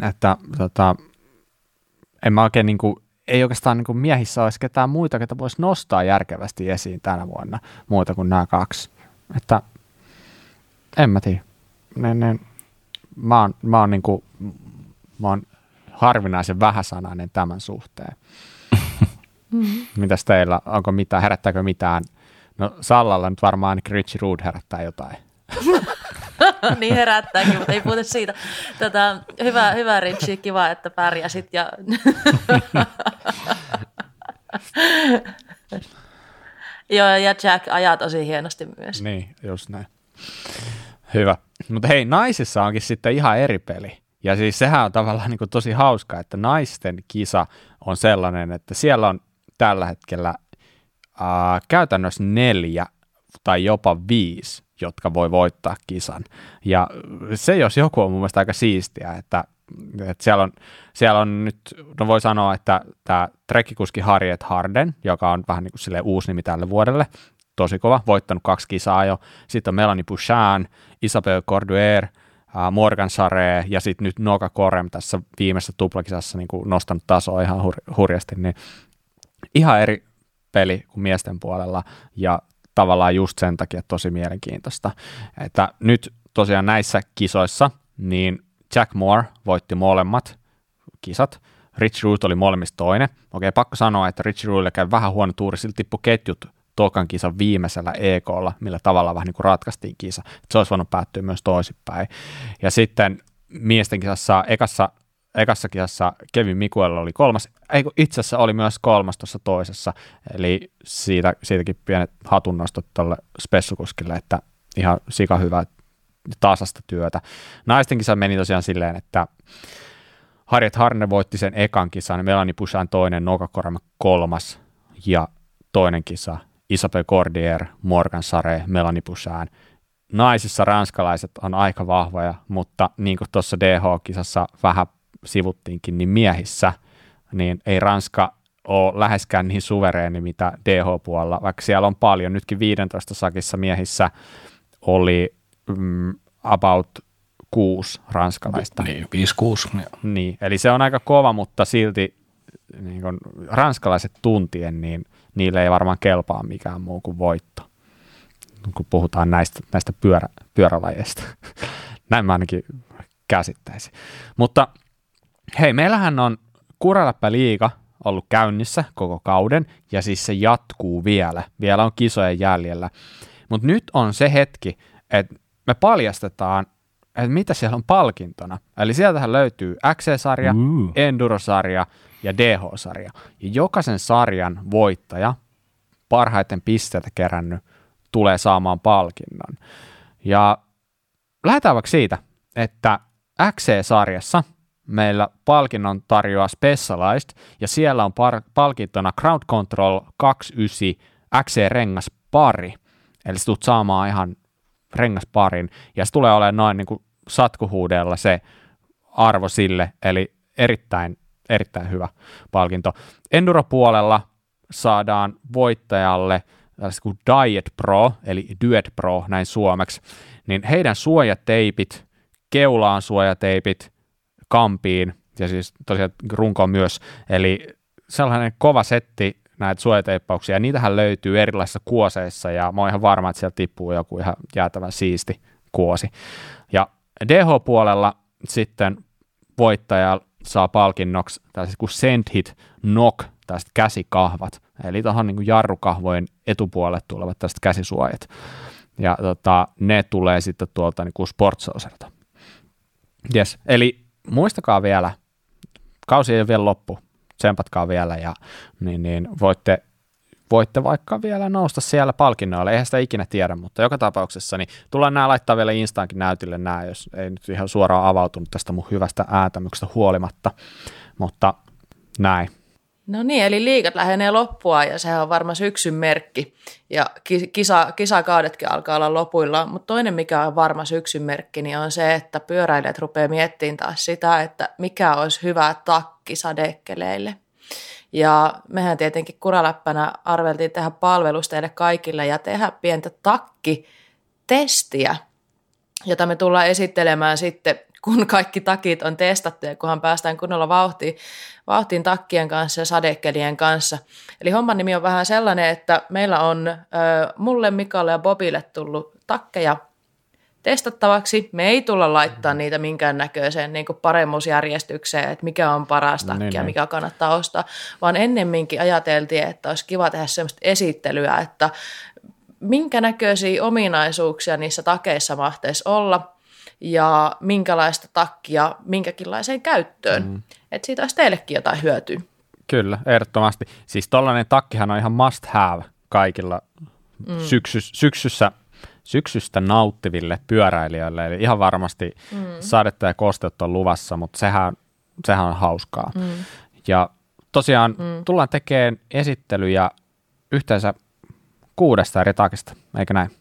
että tota, en mä oikein niin kuin, ei oikeastaan niin kuin miehissä olisi ketään muita, ketä voisi nostaa järkevästi esiin tänä vuonna, muuta kuin nämä kaksi. Että en mä tiedä. Ne, ne, mä oon, mä oon, niin kuin, mä oon harvinaisen vähäsanainen tämän suhteen. Mm-hmm. Mitäs teillä, onko mitään, herättääkö mitään? No Sallalla nyt varmaan ainakin Richie Rood herättää jotain. niin herättääkin, mutta ei puhuta siitä. Tätä, hyvä, hyvä Ritchi, kiva, että pärjäsit. Ja... Joo, ja Jack ajaa tosi hienosti myös. Niin, just näin. Hyvä. Mutta hei, naisissa onkin sitten ihan eri peli. Ja siis sehän on tavallaan niin tosi hauska, että naisten kisa on sellainen, että siellä on tällä hetkellä äh, käytännössä neljä tai jopa viisi jotka voi voittaa kisan. Ja se, jos joku on mun mielestä aika siistiä, että, että siellä, on, siellä on nyt, no voi sanoa, että tämä trekkikuski Harriet Harden, joka on vähän niin kuin uusi nimi tälle vuodelle, tosi kova, voittanut kaksi kisaa jo. Sitten on Melanie Bouchan, Isabel Corduer, Morgan Sare ja sitten nyt Noka Korem tässä viimeisessä tuplakisassa niin kuin nostanut tasoa ihan hur- hurjasti, niin ihan eri peli kuin miesten puolella ja tavallaan just sen takia tosi mielenkiintoista. Että nyt tosiaan näissä kisoissa niin Jack Moore voitti molemmat kisat, Rich Root oli molemmista toinen. Okei, pakko sanoa, että Rich Rootille kävi vähän huono tuuri, sillä tippui ketjut tokan kisan viimeisellä EKlla, millä tavalla vähän niin kuin ratkaistiin kisa. Se olisi voinut päättyä myös toisinpäin. Ja sitten miesten kisassa ekassa, ekassa kisassa Kevin Mikuel oli kolmas, ei itse asiassa oli myös kolmas tuossa toisessa, eli siitä, siitäkin pienet hatunnostot tuolle spessukuskille, että ihan sika hyvä tasasta työtä. Naisten kisa meni tosiaan silleen, että Harriet Harne voitti sen ekan kisan, Melanie Pusan toinen, Noka Korema kolmas ja toinen kisa Isabel Cordier, Morgan Sare, Melanie Poussin. Naisissa ranskalaiset on aika vahvoja, mutta niin kuin tuossa DH-kisassa vähän sivuttiinkin, niin miehissä niin ei Ranska ole läheskään niin suvereeni, mitä DH-puolella, vaikka siellä on paljon. Nytkin 15 sakissa miehissä oli mm, about kuusi ranskalaista. Niin, viisi, kuusi. Niin, eli se on aika kova, mutta silti niin kun, ranskalaiset tuntien, niin – niille ei varmaan kelpaa mikään muu kuin voitto, kun puhutaan näistä, näistä pyörä, pyörälajeista. Näin mä ainakin käsittäisin. Mutta hei, meillähän on Kuraläppä liiga ollut käynnissä koko kauden, ja siis se jatkuu vielä. Vielä on kisojen jäljellä. Mutta nyt on se hetki, että me paljastetaan, että mitä siellä on palkintona. Eli sieltähän löytyy XC-sarja, mm. Enduro-sarja, ja DH-sarja. Ja jokaisen sarjan voittaja, parhaiten pisteitä kerännyt, tulee saamaan palkinnon. Ja lähdetään vaikka siitä, että XC-sarjassa meillä palkinnon tarjoaa Specialized, ja siellä on par- palkintona Crowd Control 29 XC-rengas pari. Eli sä tulet saamaan ihan rengasparin, ja se tulee olemaan noin niin kuin satkuhuudella se arvo sille, eli erittäin erittäin hyvä palkinto. Enduro-puolella saadaan voittajalle kuin Diet Pro, eli Duet Pro näin suomeksi, niin heidän suojateipit, keulaan suojateipit, kampiin ja siis tosiaan runkoon myös, eli sellainen kova setti näitä suojateippauksia, ja niitähän löytyy erilaisissa kuoseissa, ja mä oon ihan varma, että sieltä tippuu joku ihan jäätävän siisti kuosi. Ja DH-puolella sitten voittaja saa palkinnoksi tällaiset kuin Sendhit Knock, tästä käsikahvat, eli tuohon niin jarrukahvojen etupuolelle tulevat tästä käsisuojat. Ja tota, ne tulee sitten tuolta niin kuin Sportsoserta. Yes. Eli muistakaa vielä, kausi ei ole vielä loppu, tsempatkaa vielä ja niin, niin voitte voitte vaikka vielä nousta siellä palkinnoilla, eihän sitä ikinä tiedä, mutta joka tapauksessa niin tullaan nämä laittaa vielä Instaankin näytille nämä, jos ei nyt ihan suoraan avautunut tästä mun hyvästä äätämyksestä huolimatta, mutta näin. No niin, eli liikat lähenee loppua ja sehän on varmaan syksyn merkki. Ja kisa, kisakaudetkin alkaa olla lopuilla, mutta toinen mikä on varma syksyn merkki niin on se, että pyöräilijät rupeaa miettimään taas sitä, että mikä olisi hyvä takki sadekkeleille – ja mehän tietenkin kuraläppänä arveltiin tehdä palvelus teille kaikille ja tehdä pientä takkitestiä, jota me tullaan esittelemään sitten, kun kaikki takit on testattu ja kunhan päästään kunnolla vauhtiin, vauhtiin takkien kanssa ja sadekelien kanssa. Eli homman nimi on vähän sellainen, että meillä on ö, mulle, Mikalle ja Bobille tullut takkeja testattavaksi. Me ei tulla laittaa mm. niitä minkäännäköiseen niin paremmuusjärjestykseen, että mikä on paras takki niin, ja niin. mikä kannattaa ostaa, vaan ennemminkin ajateltiin, että olisi kiva tehdä sellaista esittelyä, että minkä näköisiä ominaisuuksia niissä takeissa mahtaisi olla ja minkälaista takkia minkäkinlaiseen käyttöön. Mm. Että siitä olisi teillekin jotain hyötyä. Kyllä, ehdottomasti. Siis tollainen takkihan on ihan must have kaikilla mm. syksy, syksyssä syksystä nauttiville pyöräilijöille, eli ihan varmasti mm. sadetta ja kosteutta on luvassa, mutta sehän, sehän on hauskaa. Mm. Ja tosiaan mm. tullaan tekemään esittelyjä yhteensä kuudesta eri takista, eikö näin?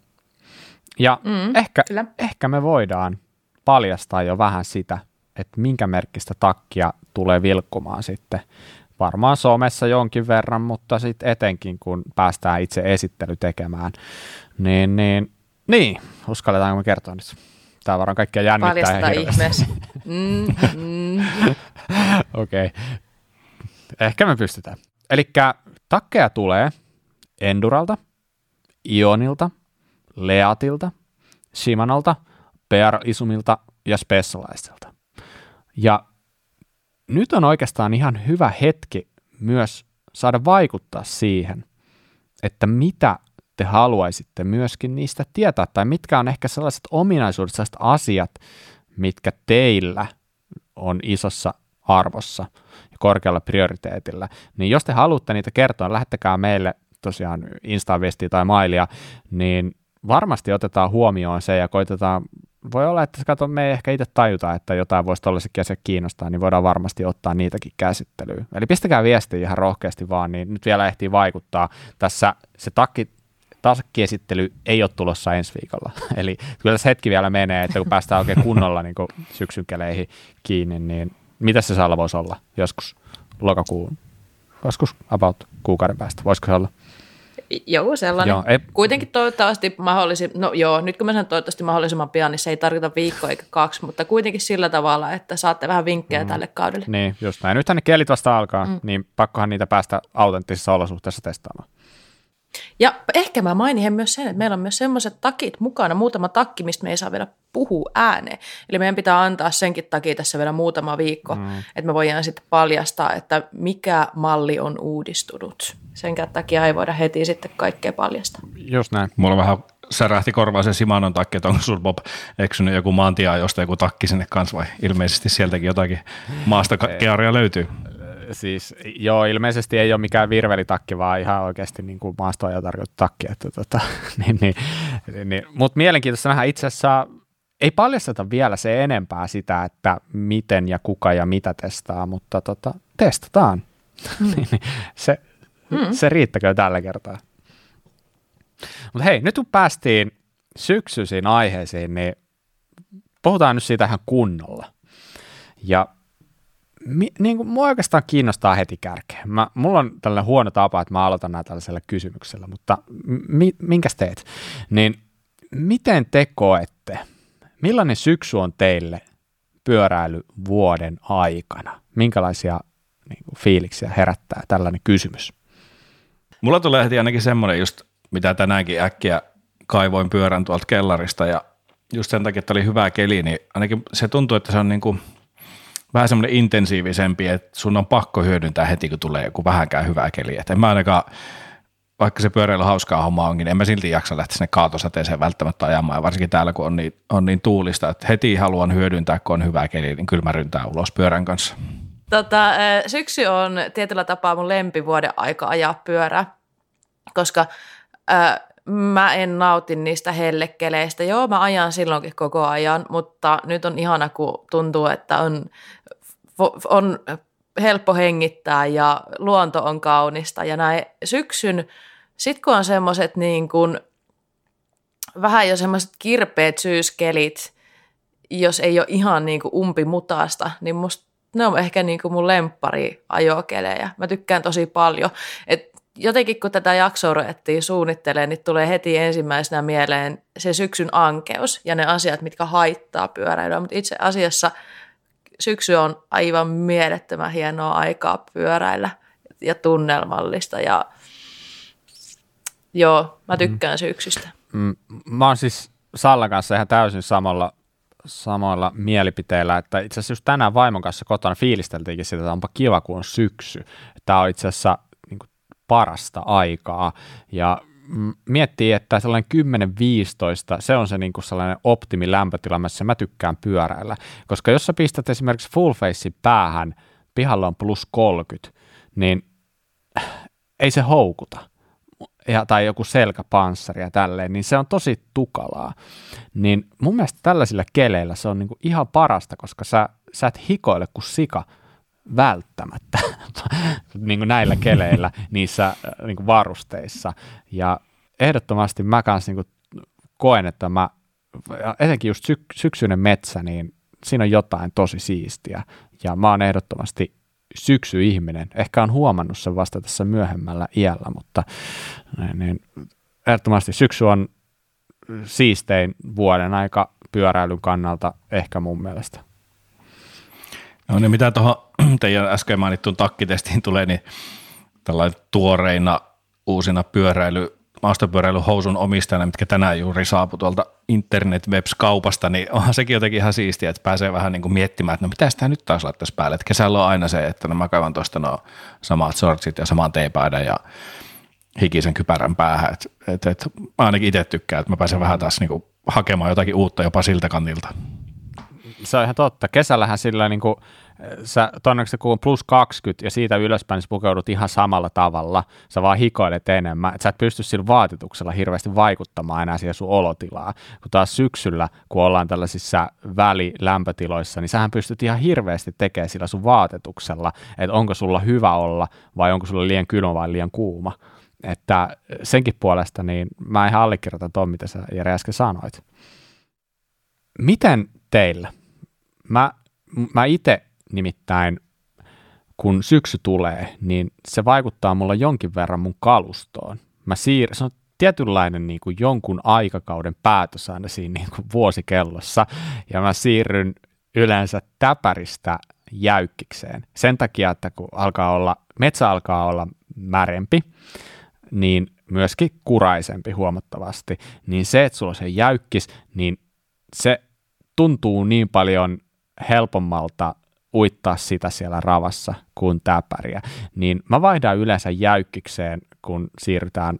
Ja mm, ehkä, kyllä. ehkä me voidaan paljastaa jo vähän sitä, että minkä merkkistä takkia tulee vilkkumaan sitten. Varmaan somessa jonkin verran, mutta sitten etenkin kun päästään itse esittely tekemään. Niin, niin, niin. uskalletaanko me kertoa nyt? Tämä varmaan kaikkia jännittää. Paljastaa ihmeessä. Mm, mm. Okei. Okay. Ehkä me pystytään. Eli takkeja tulee Enduralta, Ionilta, Leatilta, Shimanalta, PR Isumilta ja Specializilta. Ja nyt on oikeastaan ihan hyvä hetki myös saada vaikuttaa siihen, että mitä te haluaisitte myöskin niistä tietää, tai mitkä on ehkä sellaiset ominaisuudet, sellaiset asiat, mitkä teillä on isossa arvossa ja korkealla prioriteetilla. Niin jos te haluatte niitä kertoa, lähettäkää meille tosiaan Insta-viestiä tai mailia, niin varmasti otetaan huomioon se ja koitetaan, voi olla, että kato, me ei ehkä itse tajuta, että jotain voisi tuollaisetkin asiat kiinnostaa, niin voidaan varmasti ottaa niitäkin käsittelyyn. Eli pistäkää viestiä ihan rohkeasti vaan, niin nyt vielä ehtii vaikuttaa. Tässä se takki, takkiesittely ei ole tulossa ensi viikolla. Eli kyllä tässä hetki vielä menee, että kun päästään oikein kunnolla niin syksyn keleihin kiinni, niin mitä se salla voisi olla joskus lokakuun, joskus about kuukauden päästä, voisiko se olla? Joo, sellainen. Joo, ei... Kuitenkin toivottavasti mahdollisimman, no joo, nyt kun mä sanon toivottavasti mahdollisimman pian, niin se ei tarkoita viikkoa eikä kaksi, mutta kuitenkin sillä tavalla, että saatte vähän vinkkejä mm. tälle kaudelle. Niin, just näin. Nythän ne kielit vasta alkaa, mm. niin pakkohan niitä päästä autenttisissa olosuhteissa testaamaan. Ja ehkä mä mainin myös sen, että meillä on myös semmoiset takit mukana, muutama takki, mistä me ei saa vielä puhua ääneen. Eli meidän pitää antaa senkin takia tässä vielä muutama viikko, mm. että me voidaan sitten paljastaa, että mikä malli on uudistunut. Sen takia ei voida heti sitten kaikkea paljastaa. Just näin. Mulla vähän särähti korvaan se Simanon takki, että onko sulla Bob eksynyt joku maantia, josta joku takki sinne kanssa vai ilmeisesti sieltäkin jotakin maasta kearia löytyy siis joo, ilmeisesti ei ole mikään virvelitakki, vaan ihan oikeasti niin kuin maastoa tarkoittu takki. Että, tota, niin, niin, niin. Mutta mielenkiintoista nähdä itse asiassa, ei paljasteta vielä se enempää sitä, että miten ja kuka ja mitä testaa, mutta tota, testataan. Mm. se, mm. se riittäkö tällä kertaa. Mutta hei, nyt kun päästiin syksyisiin aiheisiin, niin puhutaan nyt siitä ihan kunnolla. Ja mi, niin kuin, mua oikeastaan kiinnostaa heti kärkeen. Mä, mulla on tällainen huono tapa, että mä aloitan nämä tällaisella kysymyksellä, mutta mi, minkäs teet? Niin miten te koette, millainen syksy on teille pyöräily vuoden aikana? Minkälaisia niin kuin, fiiliksiä herättää tällainen kysymys? Mulla tulee heti ainakin semmoinen just, mitä tänäänkin äkkiä kaivoin pyörän tuolta kellarista ja just sen takia, että oli hyvä keli, niin ainakin se tuntuu, että se on niin kuin – vähän semmoinen intensiivisempi, että sun on pakko hyödyntää heti, kun tulee joku vähänkään hyvä keli. Että en mä ainakaan, vaikka se pyöräily hauskaa homma onkin, niin en mä silti jaksa lähteä sinne kaatosateeseen välttämättä ajamaan. Ja varsinkin täällä, kun on niin, on niin tuulista, että heti haluan hyödyntää, kun on hyvä keli, niin kyllä mä ryntään ulos pyörän kanssa. Tota, syksy on tietyllä tapaa mun lempivuoden aika ajaa pyörää, koska äh, mä en nauti niistä hellekeleistä. Joo, mä ajan silloinkin koko ajan, mutta nyt on ihana, kun tuntuu, että on, on helppo hengittää ja luonto on kaunista. Ja näin syksyn, sit kun on semmoiset niin kuin, vähän jo semmoiset kirpeät syyskelit, jos ei ole ihan niin kuin umpimutaasta, niin musta ne on ehkä niin kuin mun lemppari ajokelejä. Mä tykkään tosi paljon. Et jotenkin kun tätä jaksoa ruvettiin suunnittelemaan, niin tulee heti ensimmäisenä mieleen se syksyn ankeus ja ne asiat, mitkä haittaa pyöräilyä. Mutta itse asiassa syksy on aivan mielettömän hienoa aikaa pyöräillä ja tunnelmallista ja joo, mä mm. tykkään mm. syksystä. Mm, mä oon siis Sallan kanssa ihan täysin samalla, samalla mielipiteellä, että itse asiassa just tänään vaimon kanssa kotona fiilisteltiinkin sitä, että onpa kiva, kun on syksy. Tämä on itse asiassa parasta aikaa. Ja miettii, että sellainen 10-15, se on se niin kuin sellainen optimi lämpötila, missä mä tykkään pyöräillä. Koska jos sä pistät esimerkiksi full face päähän, pihalla on plus 30, niin ei se houkuta. Ja, tai joku selkäpanssari ja tälleen, niin se on tosi tukalaa. Niin mun mielestä tällaisilla keleillä se on niin kuin ihan parasta, koska sä, sä et hikoile kuin sika välttämättä niin kuin näillä keleillä niissä äh, niin kuin varusteissa. Ja ehdottomasti mä kanssa niin koen, että mä etenkin just syk- syksyinen metsä, niin siinä on jotain tosi siistiä. Ja mä oon ehdottomasti syksyihminen. Ehkä on huomannut sen vasta tässä myöhemmällä iällä, mutta niin, niin, ehdottomasti syksy on siistein vuoden aika pyöräilyn kannalta ehkä mun mielestä. No niin, mitä tuohon teidän äsken mainittuun takkitestiin tulee, niin tällainen tuoreina uusina pyöräily, maastopyöräilyhousun omistajana, mitkä tänään juuri saapu tuolta internet webs kaupasta, niin onhan sekin jotenkin ihan siistiä, että pääsee vähän niin kuin miettimään, että no mitä sitä nyt taas laittaisi päälle. Että kesällä on aina se, että no mä kaivan tuosta no samat sortsit ja saman teepaidan ja hikisen kypärän päähän. Et, et, et, mä ainakin itse tykkään, että mä pääsen vähän taas niin kuin hakemaan jotakin uutta jopa siltä kantilta. Se on ihan totta. Kesällähän sillä niin kuin, sä todennäköisesti kun plus 20 ja siitä ylöspäin, sä pukeudut ihan samalla tavalla. Sä vaan hikoilet enemmän. Et sä et pysty sillä vaatetuksella hirveästi vaikuttamaan enää siihen sun olotilaa. Kun taas syksyllä, kun ollaan tällaisissa välilämpötiloissa, niin sähän pystyt ihan hirveästi tekemään sillä sun vaatetuksella, että onko sulla hyvä olla vai onko sulla liian kylmä vai liian kuuma. Että senkin puolesta niin mä ihan allekirjoitan tuon, mitä sä Jere äsken sanoit. Miten teillä? Mä, mä itse nimittäin, kun syksy tulee, niin se vaikuttaa mulla jonkin verran mun kalustoon. Mä siir- se on tietynlainen niin kuin jonkun aikakauden päätös aina siinä niin kuin vuosikellossa, ja mä siirryn yleensä täpäristä jäykkikseen. Sen takia, että kun alkaa olla, metsä alkaa olla märempi, niin myöskin kuraisempi huomattavasti, niin se, että sulla on se jäykkis, niin se tuntuu niin paljon helpommalta uittaa sitä siellä ravassa kuin täpäriä, niin mä vaihdan yleensä jäykkikseen, kun siirrytään,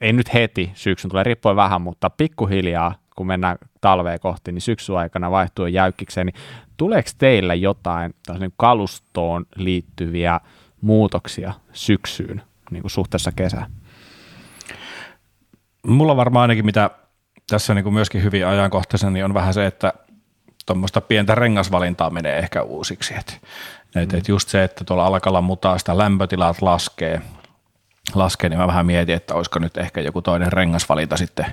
ei nyt heti, syksyn tulee riippuen vähän, mutta pikkuhiljaa, kun mennään talveen kohti, niin syksyn aikana vaihtuu jäykkikseen, niin tuleeko teillä jotain kalustoon liittyviä muutoksia syksyyn niin kuin suhteessa kesään? Mulla varmaan ainakin mitä tässä niin kuin myöskin hyvin ajankohtaisen, niin on vähän se, että tuommoista pientä rengasvalintaa menee ehkä uusiksi. Et, et, et just se, että tuolla alkalla mutaa sitä lämpötilat laskee, laskee, niin mä vähän mietin, että olisiko nyt ehkä joku toinen rengasvalinta sitten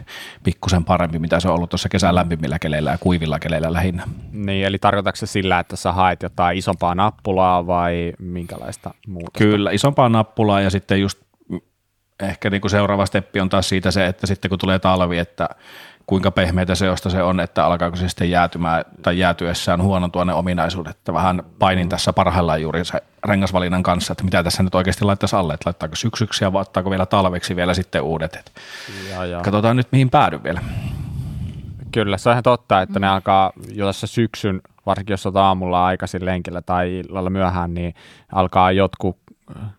pikkusen parempi, mitä se on ollut tuossa kesän lämpimillä keleillä ja kuivilla keleillä lähinnä. Niin, eli tarkoitatko se sillä, että sä haet jotain isompaa nappulaa vai minkälaista muuta? Kyllä, isompaa nappulaa ja sitten just ehkä niin kuin seuraava steppi on taas siitä se, että sitten kun tulee talvi, että kuinka pehmeitä seosta se on, että alkaako se sitten jäätymään tai jäätyessään huonontua ne ominaisuudet. Että vähän painin tässä parhaillaan juuri se rengasvalinnan kanssa, että mitä tässä nyt oikeasti laittaisi alle, että laittaako syksyksi ja vattaako vielä talveksi vielä sitten uudet. Että ja, ja. Katsotaan nyt mihin päädy vielä. Kyllä, se on ihan totta, että ne alkaa jo tässä syksyn, varsinkin jos olet aamulla aikaisin lenkillä tai illalla myöhään, niin alkaa jotkut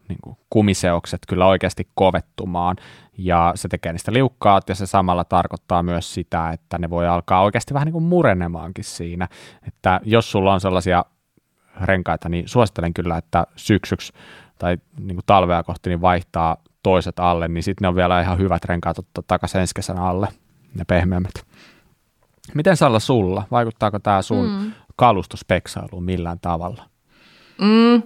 niin kuin kumiseokset kyllä oikeasti kovettumaan ja se tekee niistä liukkaat ja se samalla tarkoittaa myös sitä, että ne voi alkaa oikeasti vähän niin kuin murenemaankin siinä, että jos sulla on sellaisia renkaita, niin suosittelen kyllä, että syksyksi tai niin kuin talvea kohti niin vaihtaa toiset alle, niin sitten ne on vielä ihan hyvät renkaat ottaa takaisin ensi kesänä alle, ne pehmeämmät. Miten Salla sulla? Vaikuttaako tämä sun mm. kalustospeksailuun millään tavalla? Mm.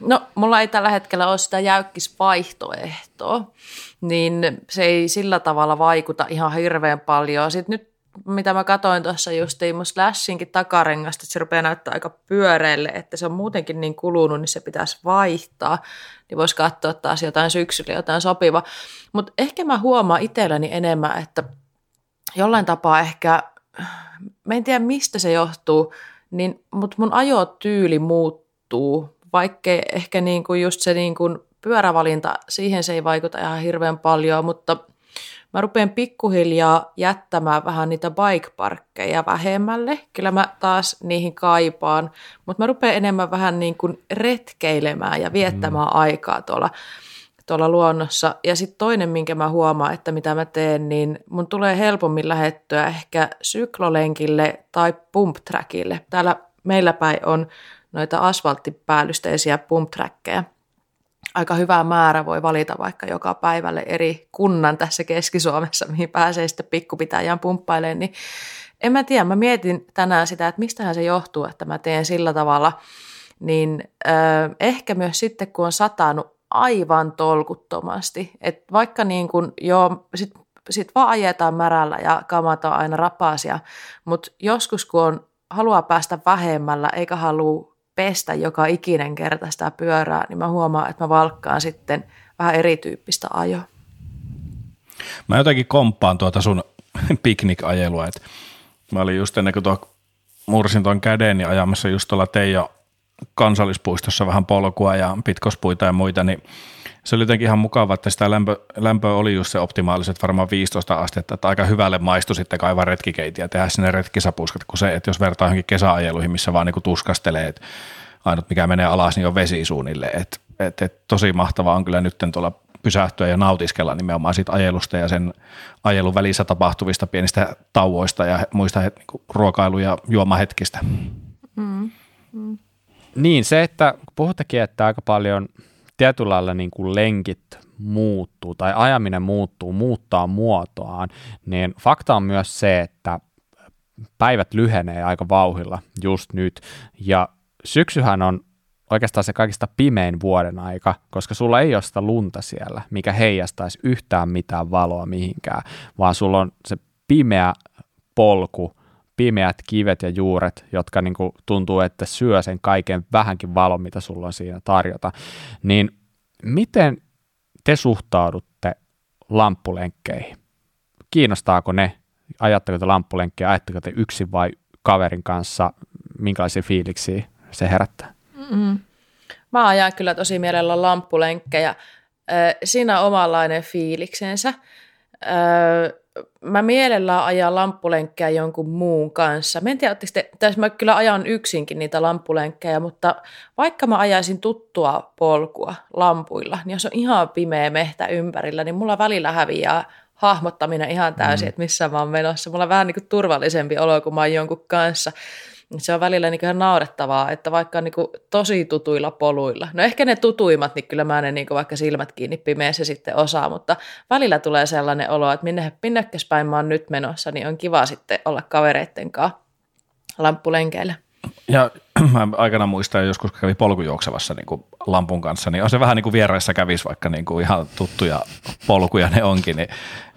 No, mulla ei tällä hetkellä ole sitä jäykkisvaihtoehtoa, niin se ei sillä tavalla vaikuta ihan hirveän paljon. Sitten nyt, mitä mä katsoin tuossa justiin mun Slashinkin takarengasta, että se rupeaa näyttää aika pyöreelle, että se on muutenkin niin kulunut, niin se pitäisi vaihtaa. Niin voisi katsoa taas jotain syksyllä, jotain sopiva. Mutta ehkä mä huomaan itselläni enemmän, että jollain tapaa ehkä, mä en tiedä mistä se johtuu, niin, mutta mun ajotyyli muuttuu vaikkei ehkä niin kuin just se niin kuin pyörävalinta, siihen se ei vaikuta ihan hirveän paljon, mutta mä rupean pikkuhiljaa jättämään vähän niitä bike-parkkeja vähemmälle. Kyllä mä taas niihin kaipaan, mutta mä rupean enemmän vähän niin kuin retkeilemään ja viettämään mm. aikaa tuolla, tuolla luonnossa. Ja sitten toinen, minkä mä huomaan, että mitä mä teen, niin mun tulee helpommin lähettyä ehkä syklolenkille tai pump trackille. Täällä meillä päin on noita asfalttipäällysteisiä pump Aika hyvä määrä voi valita vaikka joka päivälle eri kunnan tässä Keski-Suomessa, mihin pääsee sitten pikkupitäjään pumppailemaan, niin en mä tiedä, mä mietin tänään sitä, että mistähän se johtuu, että mä teen sillä tavalla, niin ö, ehkä myös sitten, kun on satanut aivan tolkuttomasti, että vaikka niin kuin, joo, sit sit vaan ajetaan märällä ja kamat on aina rapasia. Mutta joskus kun on, haluaa päästä vähemmällä eikä halua pestä joka ikinen kerta sitä pyörää, niin mä huomaan, että mä valkkaan sitten vähän erityyppistä ajoa. Mä jotenkin komppaan tuota sun piknikajelua, että mä olin just ennen kuin tuo mursin tuon käden ja ajamassa just tuolla Teijo kansallispuistossa vähän polkua ja pitkospuita ja muita, niin se oli jotenkin ihan mukava, että sitä lämpö, lämpöä oli just se optimaaliset varmaan 15 astetta, että aika hyvälle maistui sitten kaivaa retkikeitiä ja tehdä sinne retkisapuskat, kun se, että jos vertaa johonkin kesäajeluihin, missä vaan niin tuskastelee, että ainut mikä menee alas, niin on vesi suunnilleen, että et, et, tosi mahtavaa on kyllä nyt tuolla pysähtyä ja nautiskella nimenomaan siitä ajelusta ja sen ajelun välissä tapahtuvista pienistä tauoista ja muista niin ruokailu- ja juomahetkistä. Mm. Mm. Niin, se, että puhuttekin, että aika paljon tietyllä lailla niin kuin lenkit muuttuu tai ajaminen muuttuu, muuttaa muotoaan, niin fakta on myös se, että päivät lyhenee aika vauhilla just nyt. Ja syksyhän on oikeastaan se kaikista pimein vuoden aika, koska sulla ei ole sitä lunta siellä, mikä heijastaisi yhtään mitään valoa mihinkään, vaan sulla on se pimeä polku, pimeät kivet ja juuret, jotka niin kuin tuntuu, että syö sen kaiken vähänkin valon, mitä sulla on siinä tarjota. Niin miten te suhtaudutte lamppulenkkeihin? Kiinnostaako ne? Ajatteko te lamppulenkkejä? Ajatteko te yksin vai kaverin kanssa? Minkälaisia fiiliksiä se herättää? Mm. Mä ajan kyllä tosi mielellä lamppulenkkejä. Siinä on omanlainen fiiliksensä. Mä mielellään ajan lamppulenkkejä jonkun muun kanssa. Mä en tiedä, te, tässä mä kyllä ajan yksinkin niitä lamppulenkkejä, mutta vaikka mä ajaisin tuttua polkua lampuilla, niin jos on ihan pimeä mehtä ympärillä, niin mulla välillä häviää hahmottaminen ihan täysin, mm. että missä mä oon menossa. Mulla on vähän niin kuin turvallisempi olo, kun mä oon jonkun kanssa se on välillä niin ihan naurettavaa, että vaikka niin kuin tosi tutuilla poluilla, no ehkä ne tutuimmat, niin kyllä mä ne niin vaikka silmät kiinni pimeässä sitten osaa, mutta välillä tulee sellainen olo, että minne, minnekäs päin mä oon nyt menossa, niin on kiva sitten olla kavereitten kanssa lamppulenkeillä. Ja mä aikana muistan, joskus kävi polkujuoksevassa niin kuin lampun kanssa, niin on se vähän niin kuin vieraissa kävisi, vaikka niin kuin ihan tuttuja polkuja ne onkin, niin,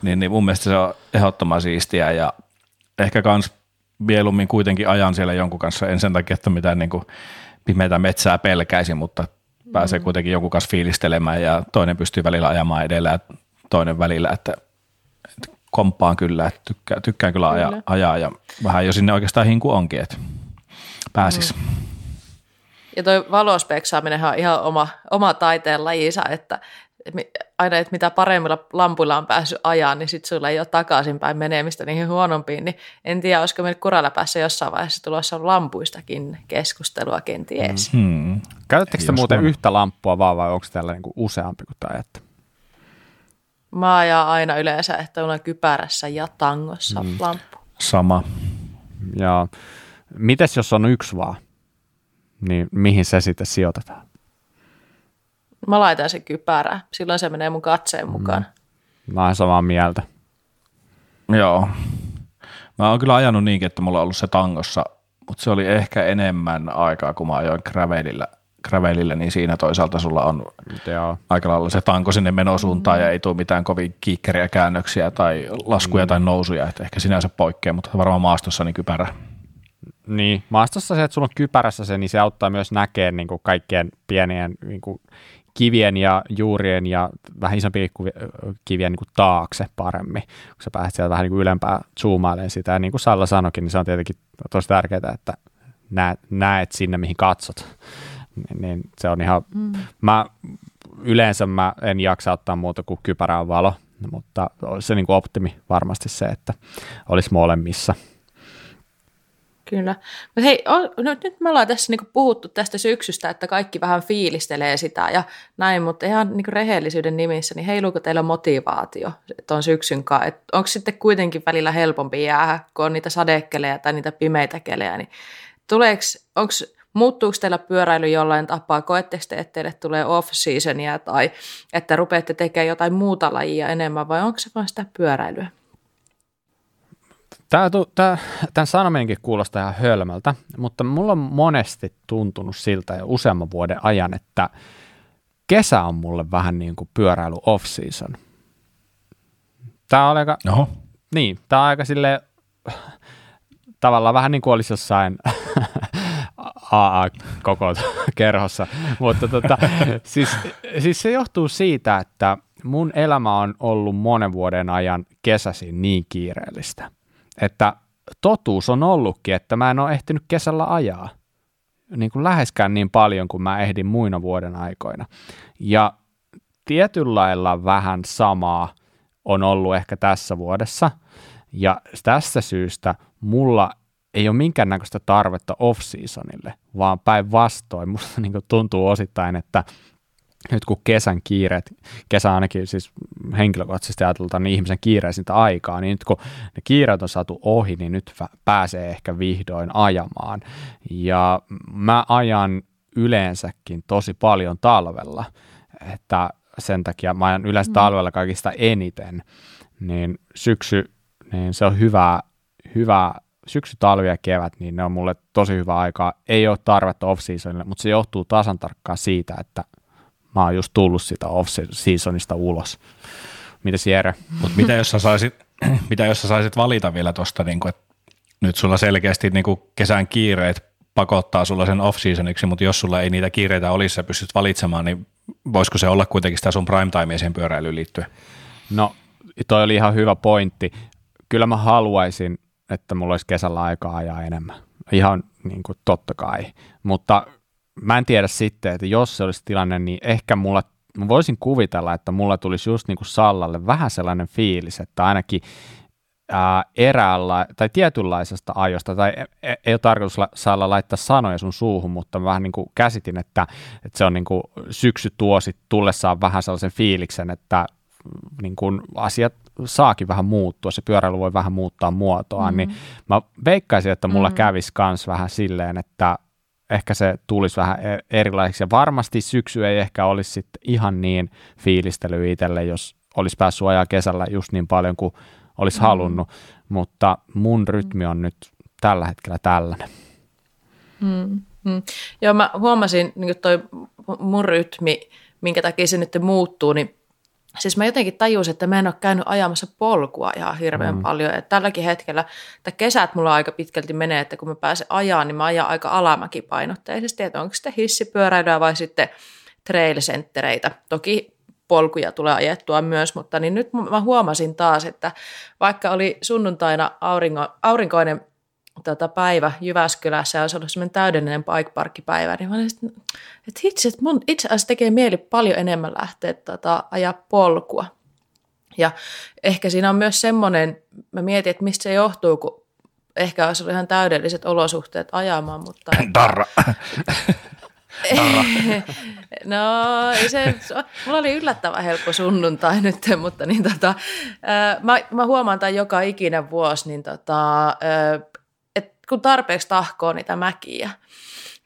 niin, niin mun mielestä se on ehdottoman siistiä ja ehkä kans mieluummin kuitenkin ajan siellä jonkun kanssa, en sen takia, että mitään niin kuin pimeätä metsää pelkäisin, mutta pääsee mm. kuitenkin jonkun kanssa fiilistelemään ja toinen pystyy välillä ajamaan edellä ja toinen välillä, että, että komppaan kyllä, että tykkään, tykkään kyllä, kyllä. Aja, ajaa ja vähän jo sinne oikeastaan hinku onkin, että pääsis. Mm. Ja toi valospeksaaminen on ihan oma, oma taiteen lajinsa, että aina, että mitä paremmilla lampuilla on päässyt ajaa, niin sitten sulla ei ole takaisinpäin menemistä niihin huonompiin, niin en tiedä, olisiko meillä kuralla päässä jossain vaiheessa tulossa lampuistakin keskustelua kenties. Hmm. Käytättekö te muuten on. yhtä lamppua vaan vai onko täällä niinku useampi kuin tämä että? Mä ajan aina yleensä, että on kypärässä ja tangossa hmm. lamppu. Sama. Ja mites jos on yksi vaan, niin mihin se sitten sijoitetaan? Mä laitan se kypärä. Silloin se menee mun katseen mukaan. Mm. Mä oon samaa mieltä. Joo. Mä oon kyllä ajanut niinkin, että mulla on ollut se tangossa, mutta se oli ehkä enemmän aikaa, kun mä ajoin gravelillä, gravelillä niin siinä toisaalta sulla on Joo. aika lailla se tanko sinne menosuuntaan mm. ja ei tule mitään kovin kiikkeriä käännöksiä tai laskuja mm. tai nousuja, että ehkä sinänsä poikkeaa, mutta varmaan maastossa niin kypärä. Niin, maastossa se, että sulla on kypärässä se, niin se auttaa myös näkemään niin kuin kaikkien pienien niin kuin kivien ja juurien ja vähän isompien kivien niin kuin taakse paremmin, kun sä pääset sieltä vähän niin kuin ylempää zoomailemaan sitä. Ja niin kuin Salla sanoikin, niin se on tietenkin tosi tärkeää, että näet, näet sinne, mihin katsot. Niin, se on ihan, mm. mä yleensä mä en jaksa ottaa muuta kuin kypärää valo, mutta se niin kuin optimi varmasti se, että olisi molemmissa – Kyllä. Mutta hei, on, no, nyt me ollaan tässä niinku puhuttu tästä syksystä, että kaikki vähän fiilistelee sitä ja näin, mutta ihan niinku rehellisyyden nimissä, niin heiluuko teillä motivaatio tuon syksyn kanssa? onko sitten kuitenkin välillä helpompi jäädä, kun on niitä sadekelejä tai niitä pimeitä kelejä, niin tuleeks, onks, muuttuuko teillä pyöräily jollain tapaa? Koetteko te, että teille tulee off-seasonia tai että rupeatte tekemään jotain muuta lajia enemmän vai onko se vain sitä pyöräilyä? Tämä, tämä, tämän sanominenkin kuulostaa ihan hölmöltä, mutta mulla on monesti tuntunut siltä jo useamman vuoden ajan, että kesä on mulle vähän niin kuin pyöräily off-season. Tää on aika, Oho. niin, tää on aika sille tavallaan vähän niin kuin olisi jossain AA-koko kerhossa, mutta tota, siis, siis se johtuu siitä, että mun elämä on ollut monen vuoden ajan kesäisin niin kiireellistä, että totuus on ollutkin, että mä en ole ehtinyt kesällä ajaa niin kuin läheskään niin paljon kuin mä ehdin muina vuoden aikoina. Ja tietyllä lailla vähän samaa on ollut ehkä tässä vuodessa, ja tästä syystä mulla ei ole minkäännäköistä tarvetta off-seasonille, vaan päinvastoin musta niin tuntuu osittain, että nyt kun kesän kiireet, kesä ainakin siis henkilökohtaisesti ajateltaan niin ihmisen kiireisintä aikaa, niin nyt kun ne kiireet on saatu ohi, niin nyt pääsee ehkä vihdoin ajamaan. Ja mä ajan yleensäkin tosi paljon talvella, että sen takia mä ajan yleensä mm. talvella kaikista eniten, niin syksy, niin se on hyvä, hyvä syksy, talvi ja kevät, niin ne on mulle tosi hyvä aikaa. Ei ole tarvetta off-seasonille, mutta se johtuu tasan tarkkaan siitä, että mä oon just tullut sitä off-seasonista ulos. Mitäs Jere? Mut mitä, jos sä saisit, mitä jos sä saisit valita vielä tuosta, niin että nyt sulla selkeästi niin kuin kesän kiireet pakottaa sulla sen off-seasoniksi, mutta jos sulla ei niitä kiireitä olisi, sä pystyt valitsemaan, niin voisiko se olla kuitenkin sitä sun prime time siihen pyöräilyyn liittyen? No, toi oli ihan hyvä pointti. Kyllä mä haluaisin, että mulla olisi kesällä aikaa ajaa enemmän. Ihan niin kuin totta kai. Mutta mä en tiedä sitten, että jos se olisi tilanne, niin ehkä mulla, mä voisin kuvitella, että mulla tulisi just niin kuin Sallalle vähän sellainen fiilis, että ainakin ää, eräällä tai tietynlaisesta ajosta, tai ei, e, ei ole tarkoitus saada laittaa sanoja sun suuhun, mutta vähän niin kuin käsitin, että, että se on niin kuin syksy tuo sit tullessaan vähän sellaisen fiiliksen, että niin kuin asiat saakin vähän muuttua, se pyöräily voi vähän muuttaa muotoa, mm-hmm. niin mä veikkaisin, että mulla mm-hmm. kävisi kans vähän silleen, että ehkä se tulisi vähän e- erilaiseksi. Ja varmasti syksy ei ehkä olisi sitten ihan niin fiilistely itselle, jos olisi päässyt ajaa kesällä just niin paljon kuin olisi mm. halunnut, mutta mun rytmi on nyt tällä hetkellä tällainen. Mm, mm. Joo, mä huomasin niin toi mun rytmi, minkä takia se nyt muuttuu, niin Siis mä jotenkin tajusin, että mä en ole käynyt ajamassa polkua ihan hirveän mm. paljon. Että tälläkin hetkellä, että kesät mulla aika pitkälti menee, että kun mä pääsen ajaan, niin mä ajan aika alamäkipainotteisesti, että onko sitten hissipyöräilyä vai sitten trail-senttereitä. Toki polkuja tulee ajettua myös, mutta niin nyt mä huomasin taas, että vaikka oli sunnuntaina aurinko, aurinkoinen tota, päivä Jyväskylässä ja se oli semmoinen täydellinen bike parkkipäivä, niin mä olin sitten, että hitsi, että mun itse asiassa tekee mieli paljon enemmän lähteä tota, ajaa polkua. Ja ehkä siinä on myös semmoinen, mä mietin, että mistä se johtuu, kun ehkä olisi ollut ihan täydelliset olosuhteet ajamaan, mutta... Darra. no, se, mulla oli yllättävän helppo sunnuntai nyt, mutta niin tota, mä, mä huomaan tämän joka ikinen vuosi, niin tota, kun tarpeeksi tahkoo niitä mäkiä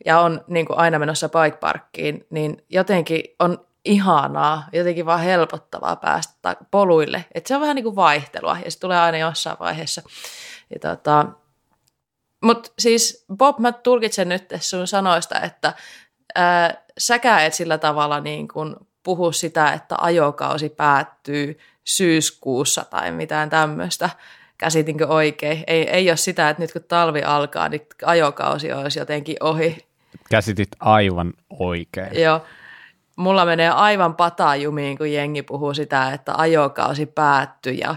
ja on niin kuin aina menossa bike parkkiin, niin jotenkin on ihanaa, jotenkin vaan helpottavaa päästä poluille. Et se on vähän niin kuin vaihtelua ja se tulee aina jossain vaiheessa. Tota, Mutta siis Bob, mä tulkitsen nyt sun sanoista, että ää, säkään et sillä tavalla niin kuin puhu sitä, että ajokausi päättyy syyskuussa tai mitään tämmöistä, käsitinkö oikein. Ei, ei ole sitä, että nyt kun talvi alkaa, niin ajokausi olisi jotenkin ohi. Käsitit aivan oikein. Joo. Mulla menee aivan patajumiin, kun jengi puhuu sitä, että ajokausi päättyy ja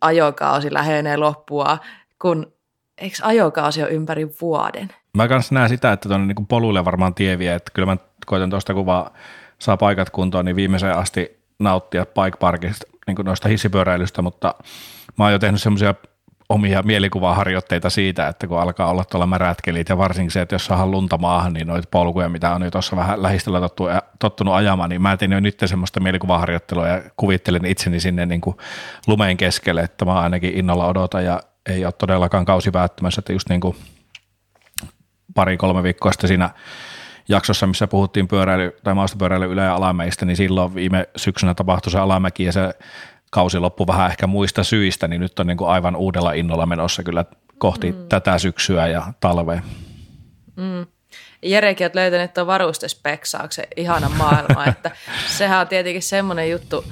ajokausi lähenee loppua, kun eikö ajokausi ole ympäri vuoden? Mä kanssa näen sitä, että tuonne niin poluille varmaan tieviä, että kyllä mä koitan tuosta kuvaa saa paikat kuntoon, niin viimeiseen asti nauttia bike parkista, niin noista hissipyöräilystä, mutta mä oon jo tehnyt semmoisia omia mielikuvaharjoitteita siitä, että kun alkaa olla tuolla märätkelit ja varsinkin se, että jos saadaan lunta maahan, niin noita polkuja, mitä on jo tuossa vähän lähistöllä tottu, tottunut ajamaan, niin mä tein jo nyt semmoista mielikuvaharjoittelua ja kuvittelen itseni sinne niin kuin lumeen keskelle, että mä ainakin innolla odotan ja ei ole todellakaan kausi päättymässä, että just niin kuin pari-kolme viikkoa sitten siinä jaksossa, missä puhuttiin pyöräily, tai maastopyöräily ylä- ja alamäistä, niin silloin viime syksynä tapahtui se alamäki ja se kausi loppui vähän ehkä muista syistä, niin nyt on niin kuin aivan uudella innolla menossa kyllä kohti mm. tätä syksyä ja talvea. Mm. Jerekin olet löytänyt tuon varustespeksauksen ihana maailma, että sehän on tietenkin semmoinen juttu,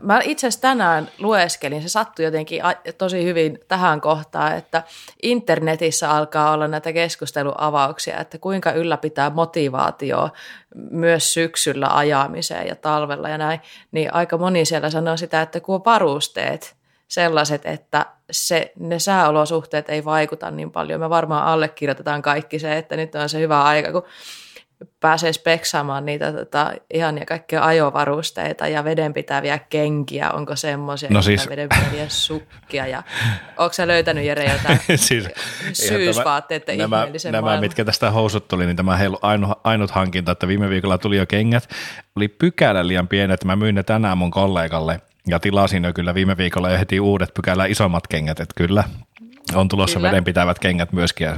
mä itse asiassa tänään lueskelin, se sattui jotenkin tosi hyvin tähän kohtaan, että internetissä alkaa olla näitä keskusteluavauksia, että kuinka ylläpitää motivaatio myös syksyllä ajamiseen ja talvella ja näin, niin aika moni siellä sanoo sitä, että kun on varusteet sellaiset, että se, ne sääolosuhteet ei vaikuta niin paljon. Me varmaan allekirjoitetaan kaikki se, että nyt on se hyvä aika, kun pääsee speksaamaan niitä tota, ihania kaikkia ajovarusteita ja vedenpitäviä kenkiä, onko semmoisia no siis... vedenpitäviä sukkia ja onko sä löytänyt Jere jotain siis, syysvaatteiden nämä, ihmeellisen nämä, maailman? mitkä tästä housut tuli, niin tämä heilu ainut, ainut hankinta, että viime viikolla tuli jo kengät, oli pykälä liian pienet, että mä myin ne tänään mun kollegalle ja tilasin jo kyllä viime viikolla jo heti uudet pykälä isommat kengät, että kyllä on tulossa Kyllä. vedenpitävät kengät myöskin ja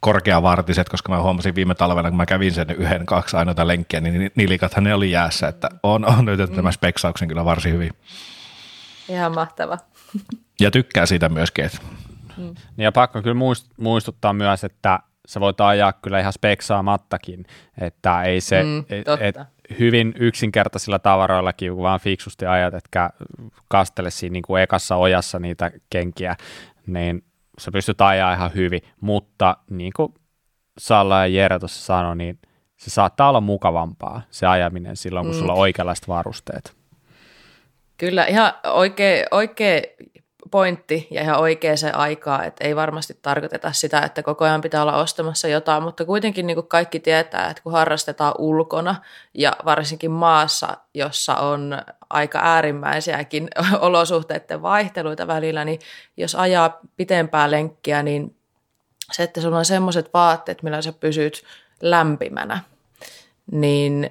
korkeavartiset, koska mä huomasin viime talvena, kun mä kävin sen yhden, kaksi ainoita lenkkiä, niin nilikathan ne oli jäässä, että on, on nyt mm. tämä speksauksen kyllä varsin hyvin. Ihan mahtava. Ja tykkää siitä myöskin. Että. Mm. Ja pakko kyllä muistuttaa myös, että sä voit ajaa kyllä ihan speksaamattakin, että ei se, mm, et, et, hyvin yksinkertaisilla tavaroillakin, kun vaan fiksusti ajat, etkä kastele siinä niin kuin ekassa ojassa niitä kenkiä, niin sä pystyt ajaa ihan hyvin, mutta niin kuin Salla ja Jere tuossa sanoi, niin se saattaa olla mukavampaa se ajaminen silloin, kun mm. sulla on oikeanlaiset varusteet. Kyllä, ihan oikea, oikea pointti ja ihan oikea se aikaa, että ei varmasti tarkoiteta sitä, että koko ajan pitää olla ostamassa jotain, mutta kuitenkin niin kuin kaikki tietää, että kun harrastetaan ulkona ja varsinkin maassa, jossa on aika äärimmäisiäkin olosuhteiden vaihteluita välillä, niin jos ajaa pitempää lenkkiä, niin se, että sulla on semmoiset vaatteet, millä sä pysyt lämpimänä, niin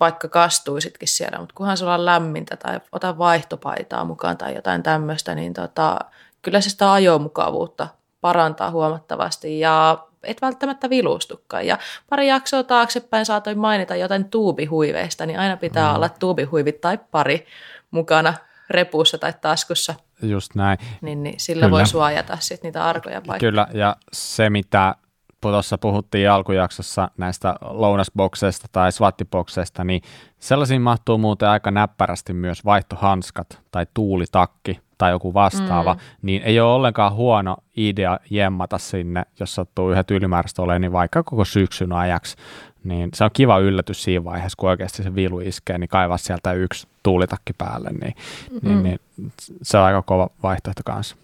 vaikka kastuisitkin siellä, mutta kunhan sulla on lämmintä tai ota vaihtopaitaa mukaan tai jotain tämmöistä, niin tota, kyllä se sitä ajomukavuutta parantaa huomattavasti ja et välttämättä vilustukaan. Ja pari jaksoa taaksepäin saatoin mainita jotain tuubihuiveista, niin aina pitää mm. olla tuubihuivit tai pari mukana repussa tai taskussa. Just näin. Niin, niin sillä Kyllä. voi suojata sit niitä arkoja paikkoja. Kyllä, ja se mitä tuossa puhuttiin alkujaksossa näistä lounasbokseista tai swattibokseista, niin sellaisiin mahtuu muuten aika näppärästi myös vaihtohanskat tai tuulitakki tai joku vastaava, mm. niin ei ole ollenkaan huono idea jemmata sinne, jos sattuu yhdet ylimääräistä olemaan, niin vaikka koko syksyn ajaksi, niin se on kiva yllätys siinä vaiheessa, kun oikeasti se vilu iskee, niin kaivaa sieltä yksi tuulitakki päälle, niin, mm-hmm. niin, niin se on aika kova vaihtoehto kanssa.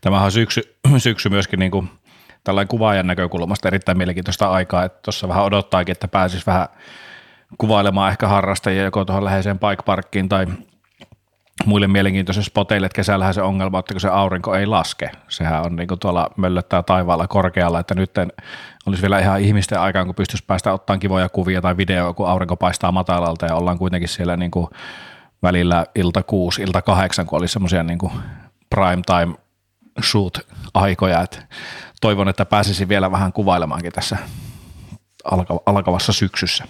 Tämähän on syksy, syksy myöskin niin kuin tällainen kuvaajan näkökulmasta erittäin mielenkiintoista aikaa, että tuossa vähän odottaakin, että pääsisi vähän kuvailemaan ehkä harrastajia joko tuohon läheiseen bike parkkiin tai muille mielenkiintoisille spoteille, että kesällähän se ongelma, että kun se aurinko ei laske, sehän on niin kuin tuolla möllöttää taivaalla korkealla, että nyt olisi vielä ihan ihmisten aikaan, kun pystyisi päästä ottamaan kivoja kuvia tai videoa, kun aurinko paistaa matalalta ja ollaan kuitenkin siellä niin kuin välillä ilta kuusi, ilta kahdeksan, kun olisi semmoisia niin prime time shoot-aikoja, että toivon, että pääsisin vielä vähän kuvailemaankin tässä alkavassa syksyssä.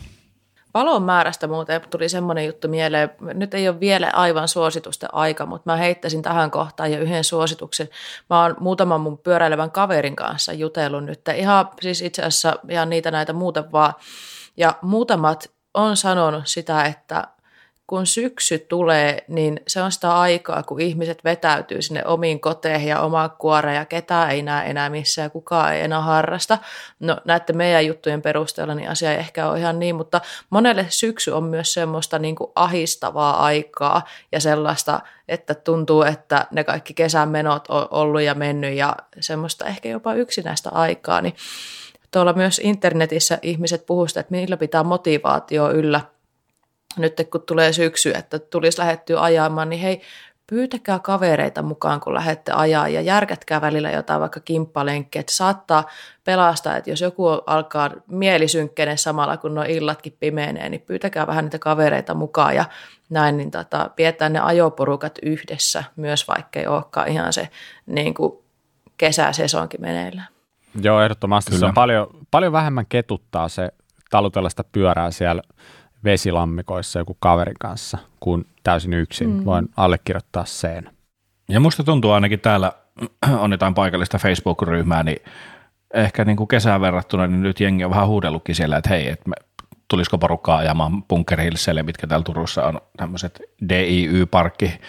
Valon määrästä muuten tuli semmoinen juttu mieleen, nyt ei ole vielä aivan suositusten aika, mutta mä heittäisin tähän kohtaan jo yhden suosituksen. Mä oon muutaman mun pyöräilevän kaverin kanssa jutellut nyt, ihan siis itse asiassa ihan niitä näitä muuten vaan, ja muutamat on sanonut sitä, että kun syksy tulee, niin se on sitä aikaa, kun ihmiset vetäytyy sinne omiin koteihin ja omaa kuoreen ja ketään ei näe enää missään ja kukaan ei enää harrasta. No näette meidän juttujen perusteella, niin asia ei ehkä ole ihan niin, mutta monelle syksy on myös semmoista niin kuin ahistavaa aikaa ja sellaista, että tuntuu, että ne kaikki kesän menot on ollut ja mennyt ja semmoista ehkä jopa yksinäistä aikaa, niin tuolla myös internetissä ihmiset puhuvat että millä pitää motivaatio yllä – nyt kun tulee syksy, että tulisi lähettyä ajamaan, niin hei, pyytäkää kavereita mukaan, kun lähdette ajaa ja järkätkää välillä jotain vaikka kimppalenkkiä, että saattaa pelastaa, että jos joku alkaa mielisynkkeinen samalla, kun nuo illatkin pimeenee, niin pyytäkää vähän niitä kavereita mukaan ja näin, niin tota, pidetään ne ajoporukat yhdessä myös, vaikka ei olekaan ihan se niin kuin kesäsesonki meneillään. Joo, ehdottomasti Kyllä. se on paljon, paljon vähemmän ketuttaa se talutella sitä pyörää siellä vesilammikoissa joku kaverin kanssa kuin täysin yksin. Mm. Voin allekirjoittaa sen. Ja musta tuntuu ainakin täällä on jotain paikallista Facebook-ryhmää, niin ehkä niin kuin kesään verrattuna, niin nyt jengi on vähän huudellutkin siellä, että hei, että me tulisiko porukkaa ajamaan bunkerhilselle, mitkä täällä Turussa on tämmöiset DIY-parkki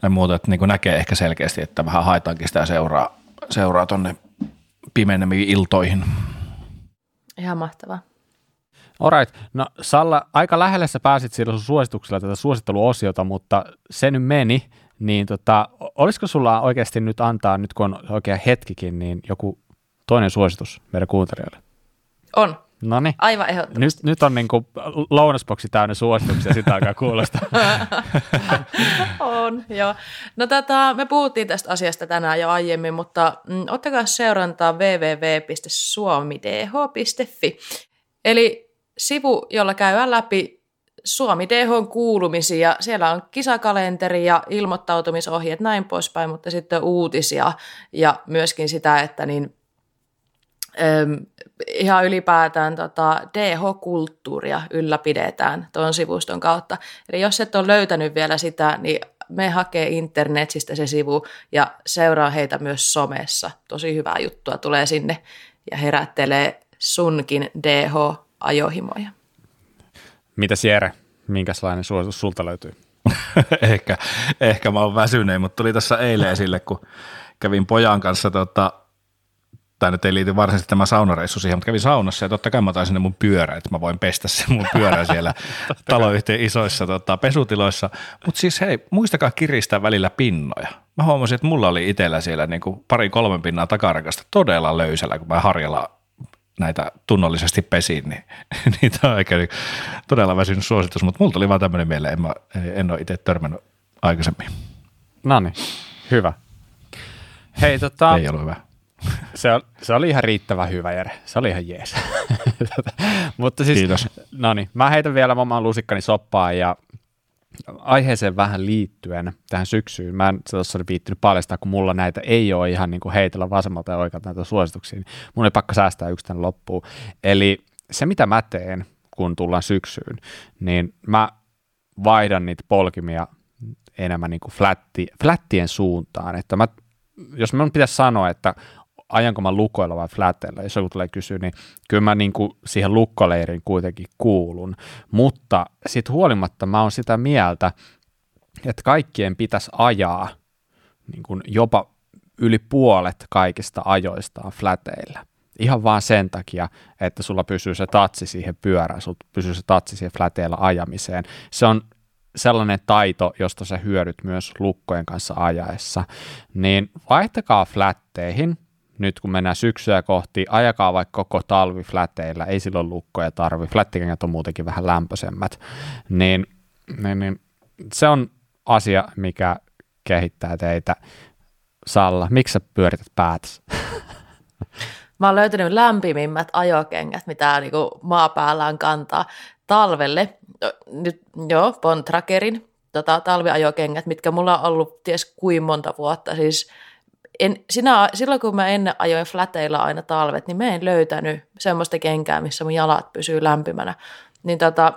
tai muuta, että niin näkee ehkä selkeästi, että vähän haetaankin sitä seuraa, seuraa tuonne pimeneviin iltoihin. Ihan mahtavaa. Alright, no Salla, aika lähellä sä pääsit sillä sun suosituksella tätä suositteluosiota, mutta se nyt meni, niin tota, olisiko sulla oikeasti nyt antaa, nyt kun on oikea hetkikin, niin joku toinen suositus meidän kuuntelijoille? On. No niin. Aivan ehdottomasti. Nyt, nyt on niin kuin lounasboksi täynnä suosituksia, sitä alkaa kuulostaa. on, joo. No tota, me puhuttiin tästä asiasta tänään jo aiemmin, mutta mm, ottakaa seurantaa www.suomidh.fi. Eli sivu, jolla käydään läpi Suomi DH kuulumisia. Siellä on kisakalenteri ja ilmoittautumisohjeet näin poispäin, mutta sitten uutisia ja myöskin sitä, että niin ihan ylipäätään tota DH-kulttuuria ylläpidetään tuon sivuston kautta. Eli jos et ole löytänyt vielä sitä, niin me hakee internetistä se sivu ja seuraa heitä myös somessa. Tosi hyvää juttua tulee sinne ja herättelee sunkin DH-ajohimoja. Mitä Jere, minkälainen suositus sulta löytyy? ehkä, ehkä mä oon väsyneen, mutta tuli tässä eilen esille, kun kävin pojan kanssa tota, tai nyt ei liity varsinaisesti tämä saunareissu siihen, mutta kävin saunassa ja totta kai mä otan sinne mun pyörä, että mä voin pestä sen mun pyörä siellä taloyhtiön isoissa tota, pesutiloissa. Mutta siis hei, muistakaa kiristää välillä pinnoja. Mä huomasin, että mulla oli itsellä siellä niin kuin pari kolmen pinnaa takarakasta todella löysällä, kun mä harjalla näitä tunnollisesti pesiin, niin, niin tämä on ehkä todella väsynyt suositus, mutta mulla tuli vaan tämmöinen mieleen, en, mä, en ole itse törmännyt aikaisemmin. No niin, hyvä. Hei, tota, Ei ollut hyvä se, se oli ihan riittävän hyvä, Jere. Se oli ihan jees. Mutta siis, Kiitos. No niin, mä heitän vielä oman lusikkani soppaan ja aiheeseen vähän liittyen tähän syksyyn. Mä en tuossa viittinyt paljastaa, kun mulla näitä ei ole ihan niin kuin heitellä vasemmalta ja oikealta näitä suosituksia. Niin mun ei pakko säästää yksi tänne loppuun. Eli se, mitä mä teen, kun tullaan syksyyn, niin mä vaihdan niitä polkimia enemmän niin kuin flatti, flattien suuntaan. Että mä, jos minun pitäisi sanoa, että ajanko mä lukoilla vai flatteilla, jos joku tulee kysyä, niin kyllä mä niin kuin siihen lukkoleiriin kuitenkin kuulun, mutta sitten huolimatta mä oon sitä mieltä, että kaikkien pitäisi ajaa niin kuin jopa yli puolet kaikista ajoista flateilla. Ihan vaan sen takia, että sulla pysyy se tatsi siihen pyörään, sulla pysyy se tatsi siihen flateilla ajamiseen. Se on sellainen taito, josta sä hyödyt myös lukkojen kanssa ajaessa, niin vaihtakaa flatteihin, nyt kun mennään syksyä kohti, ajakaa vaikka koko talvi fläteillä, ei silloin lukkoja tarvi, flättikengät on muutenkin vähän lämpöisemmät, niin, niin, niin se on asia, mikä kehittää teitä. Salla, miksi sä pyörität päätäsi? Mä oon löytänyt lämpimimmät ajokengät, mitä niinku maapäällään kantaa talvelle. Nyt joo, Bontrakerin tota, talviajokengät, mitkä mulla on ollut ties kuin monta vuotta. Siis en, sinä, silloin kun mä ennen ajoin flateilla aina talvet, niin mä en löytänyt semmoista kenkää, missä mun jalat pysyy lämpimänä. Niin tota,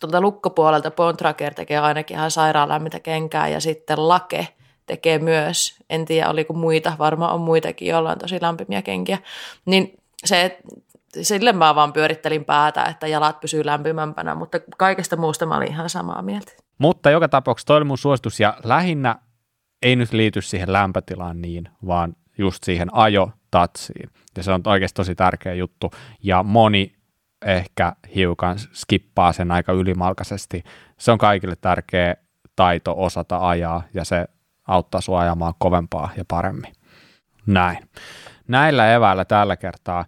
tuolta lukkopuolelta Bontraker tekee ainakin ihan sairaan lämmintä kenkää ja sitten Lake tekee myös. En tiedä, oliko muita, varmaan on muitakin, joilla on tosi lämpimiä kenkiä. Niin se, sille mä vaan pyörittelin päätä, että jalat pysyy lämpimämpänä, mutta kaikesta muusta mä olin ihan samaa mieltä. Mutta joka tapauksessa toi oli mun suositus ja lähinnä ei nyt liity siihen lämpötilaan niin, vaan just siihen ajotatsiin. Ja se on oikeasti tosi tärkeä juttu. Ja moni ehkä hiukan skippaa sen aika ylimalkaisesti. Se on kaikille tärkeä taito osata ajaa ja se auttaa sua ajamaan kovempaa ja paremmin. Näin. Näillä eväillä tällä kertaa.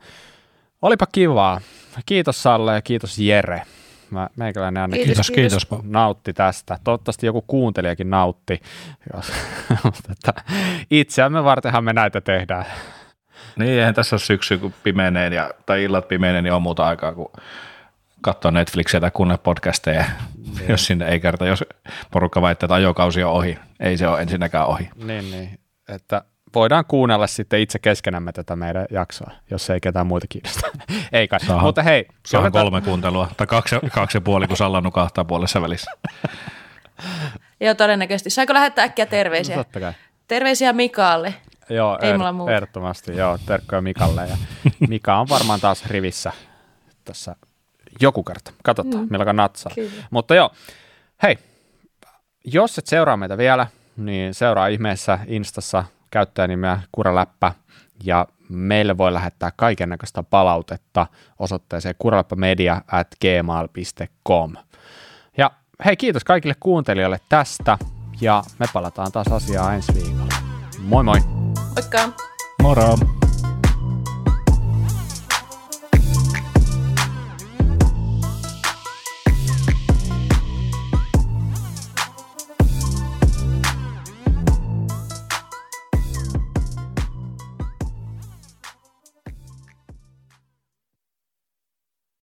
Olipa kivaa. Kiitos Salle ja kiitos Jere. Mä, meikäläinen ainakin kiitos, kiitos, kiitos. nautti tästä. Toivottavasti joku kuuntelijakin nautti. itseämme vartenhan me näitä tehdään. Niin, eihän tässä syksy, kun pimenee ja, tai illat pimenee, niin on muuta aikaa, kun katsoa Netflixiä tai kuunnella podcasteja, niin. jos sinne ei kerta, jos porukka väittää, että ajokausi on ohi. Ei se ole ensinnäkään ohi. Niin, niin. Että voidaan kuunnella sitten itse keskenämme tätä meidän jaksoa, jos ei ketään muita kiinnosta. ei kai. Saha, Mutta hei. Saa johdetaan... kolme kuuntelua, tai kaksi, kaksi ja puoli, kun Salla nukahtaa puolessa välissä. Joo, todennäköisesti. Saiko lähettää äkkiä terveisiä? No, totta kai. Terveisiä Mikaalle. Joo, ei er, mulla muuta. ehdottomasti. Joo, terkkoja Mikalle. Ja Mika on varmaan taas rivissä tässä joku kerta. Katsotaan, mm. milloin natsaa. Kyllä. Mutta joo, hei, jos et seuraa meitä vielä, niin seuraa ihmeessä Instassa käyttäjänimeä Kuraläppä ja meille voi lähettää kaiken näköistä palautetta osoitteeseen kuraläppämedia at gmail.com. Ja hei, kiitos kaikille kuuntelijoille tästä ja me palataan taas asiaa ensi viikolla. Moi moi! Moikka! Moro!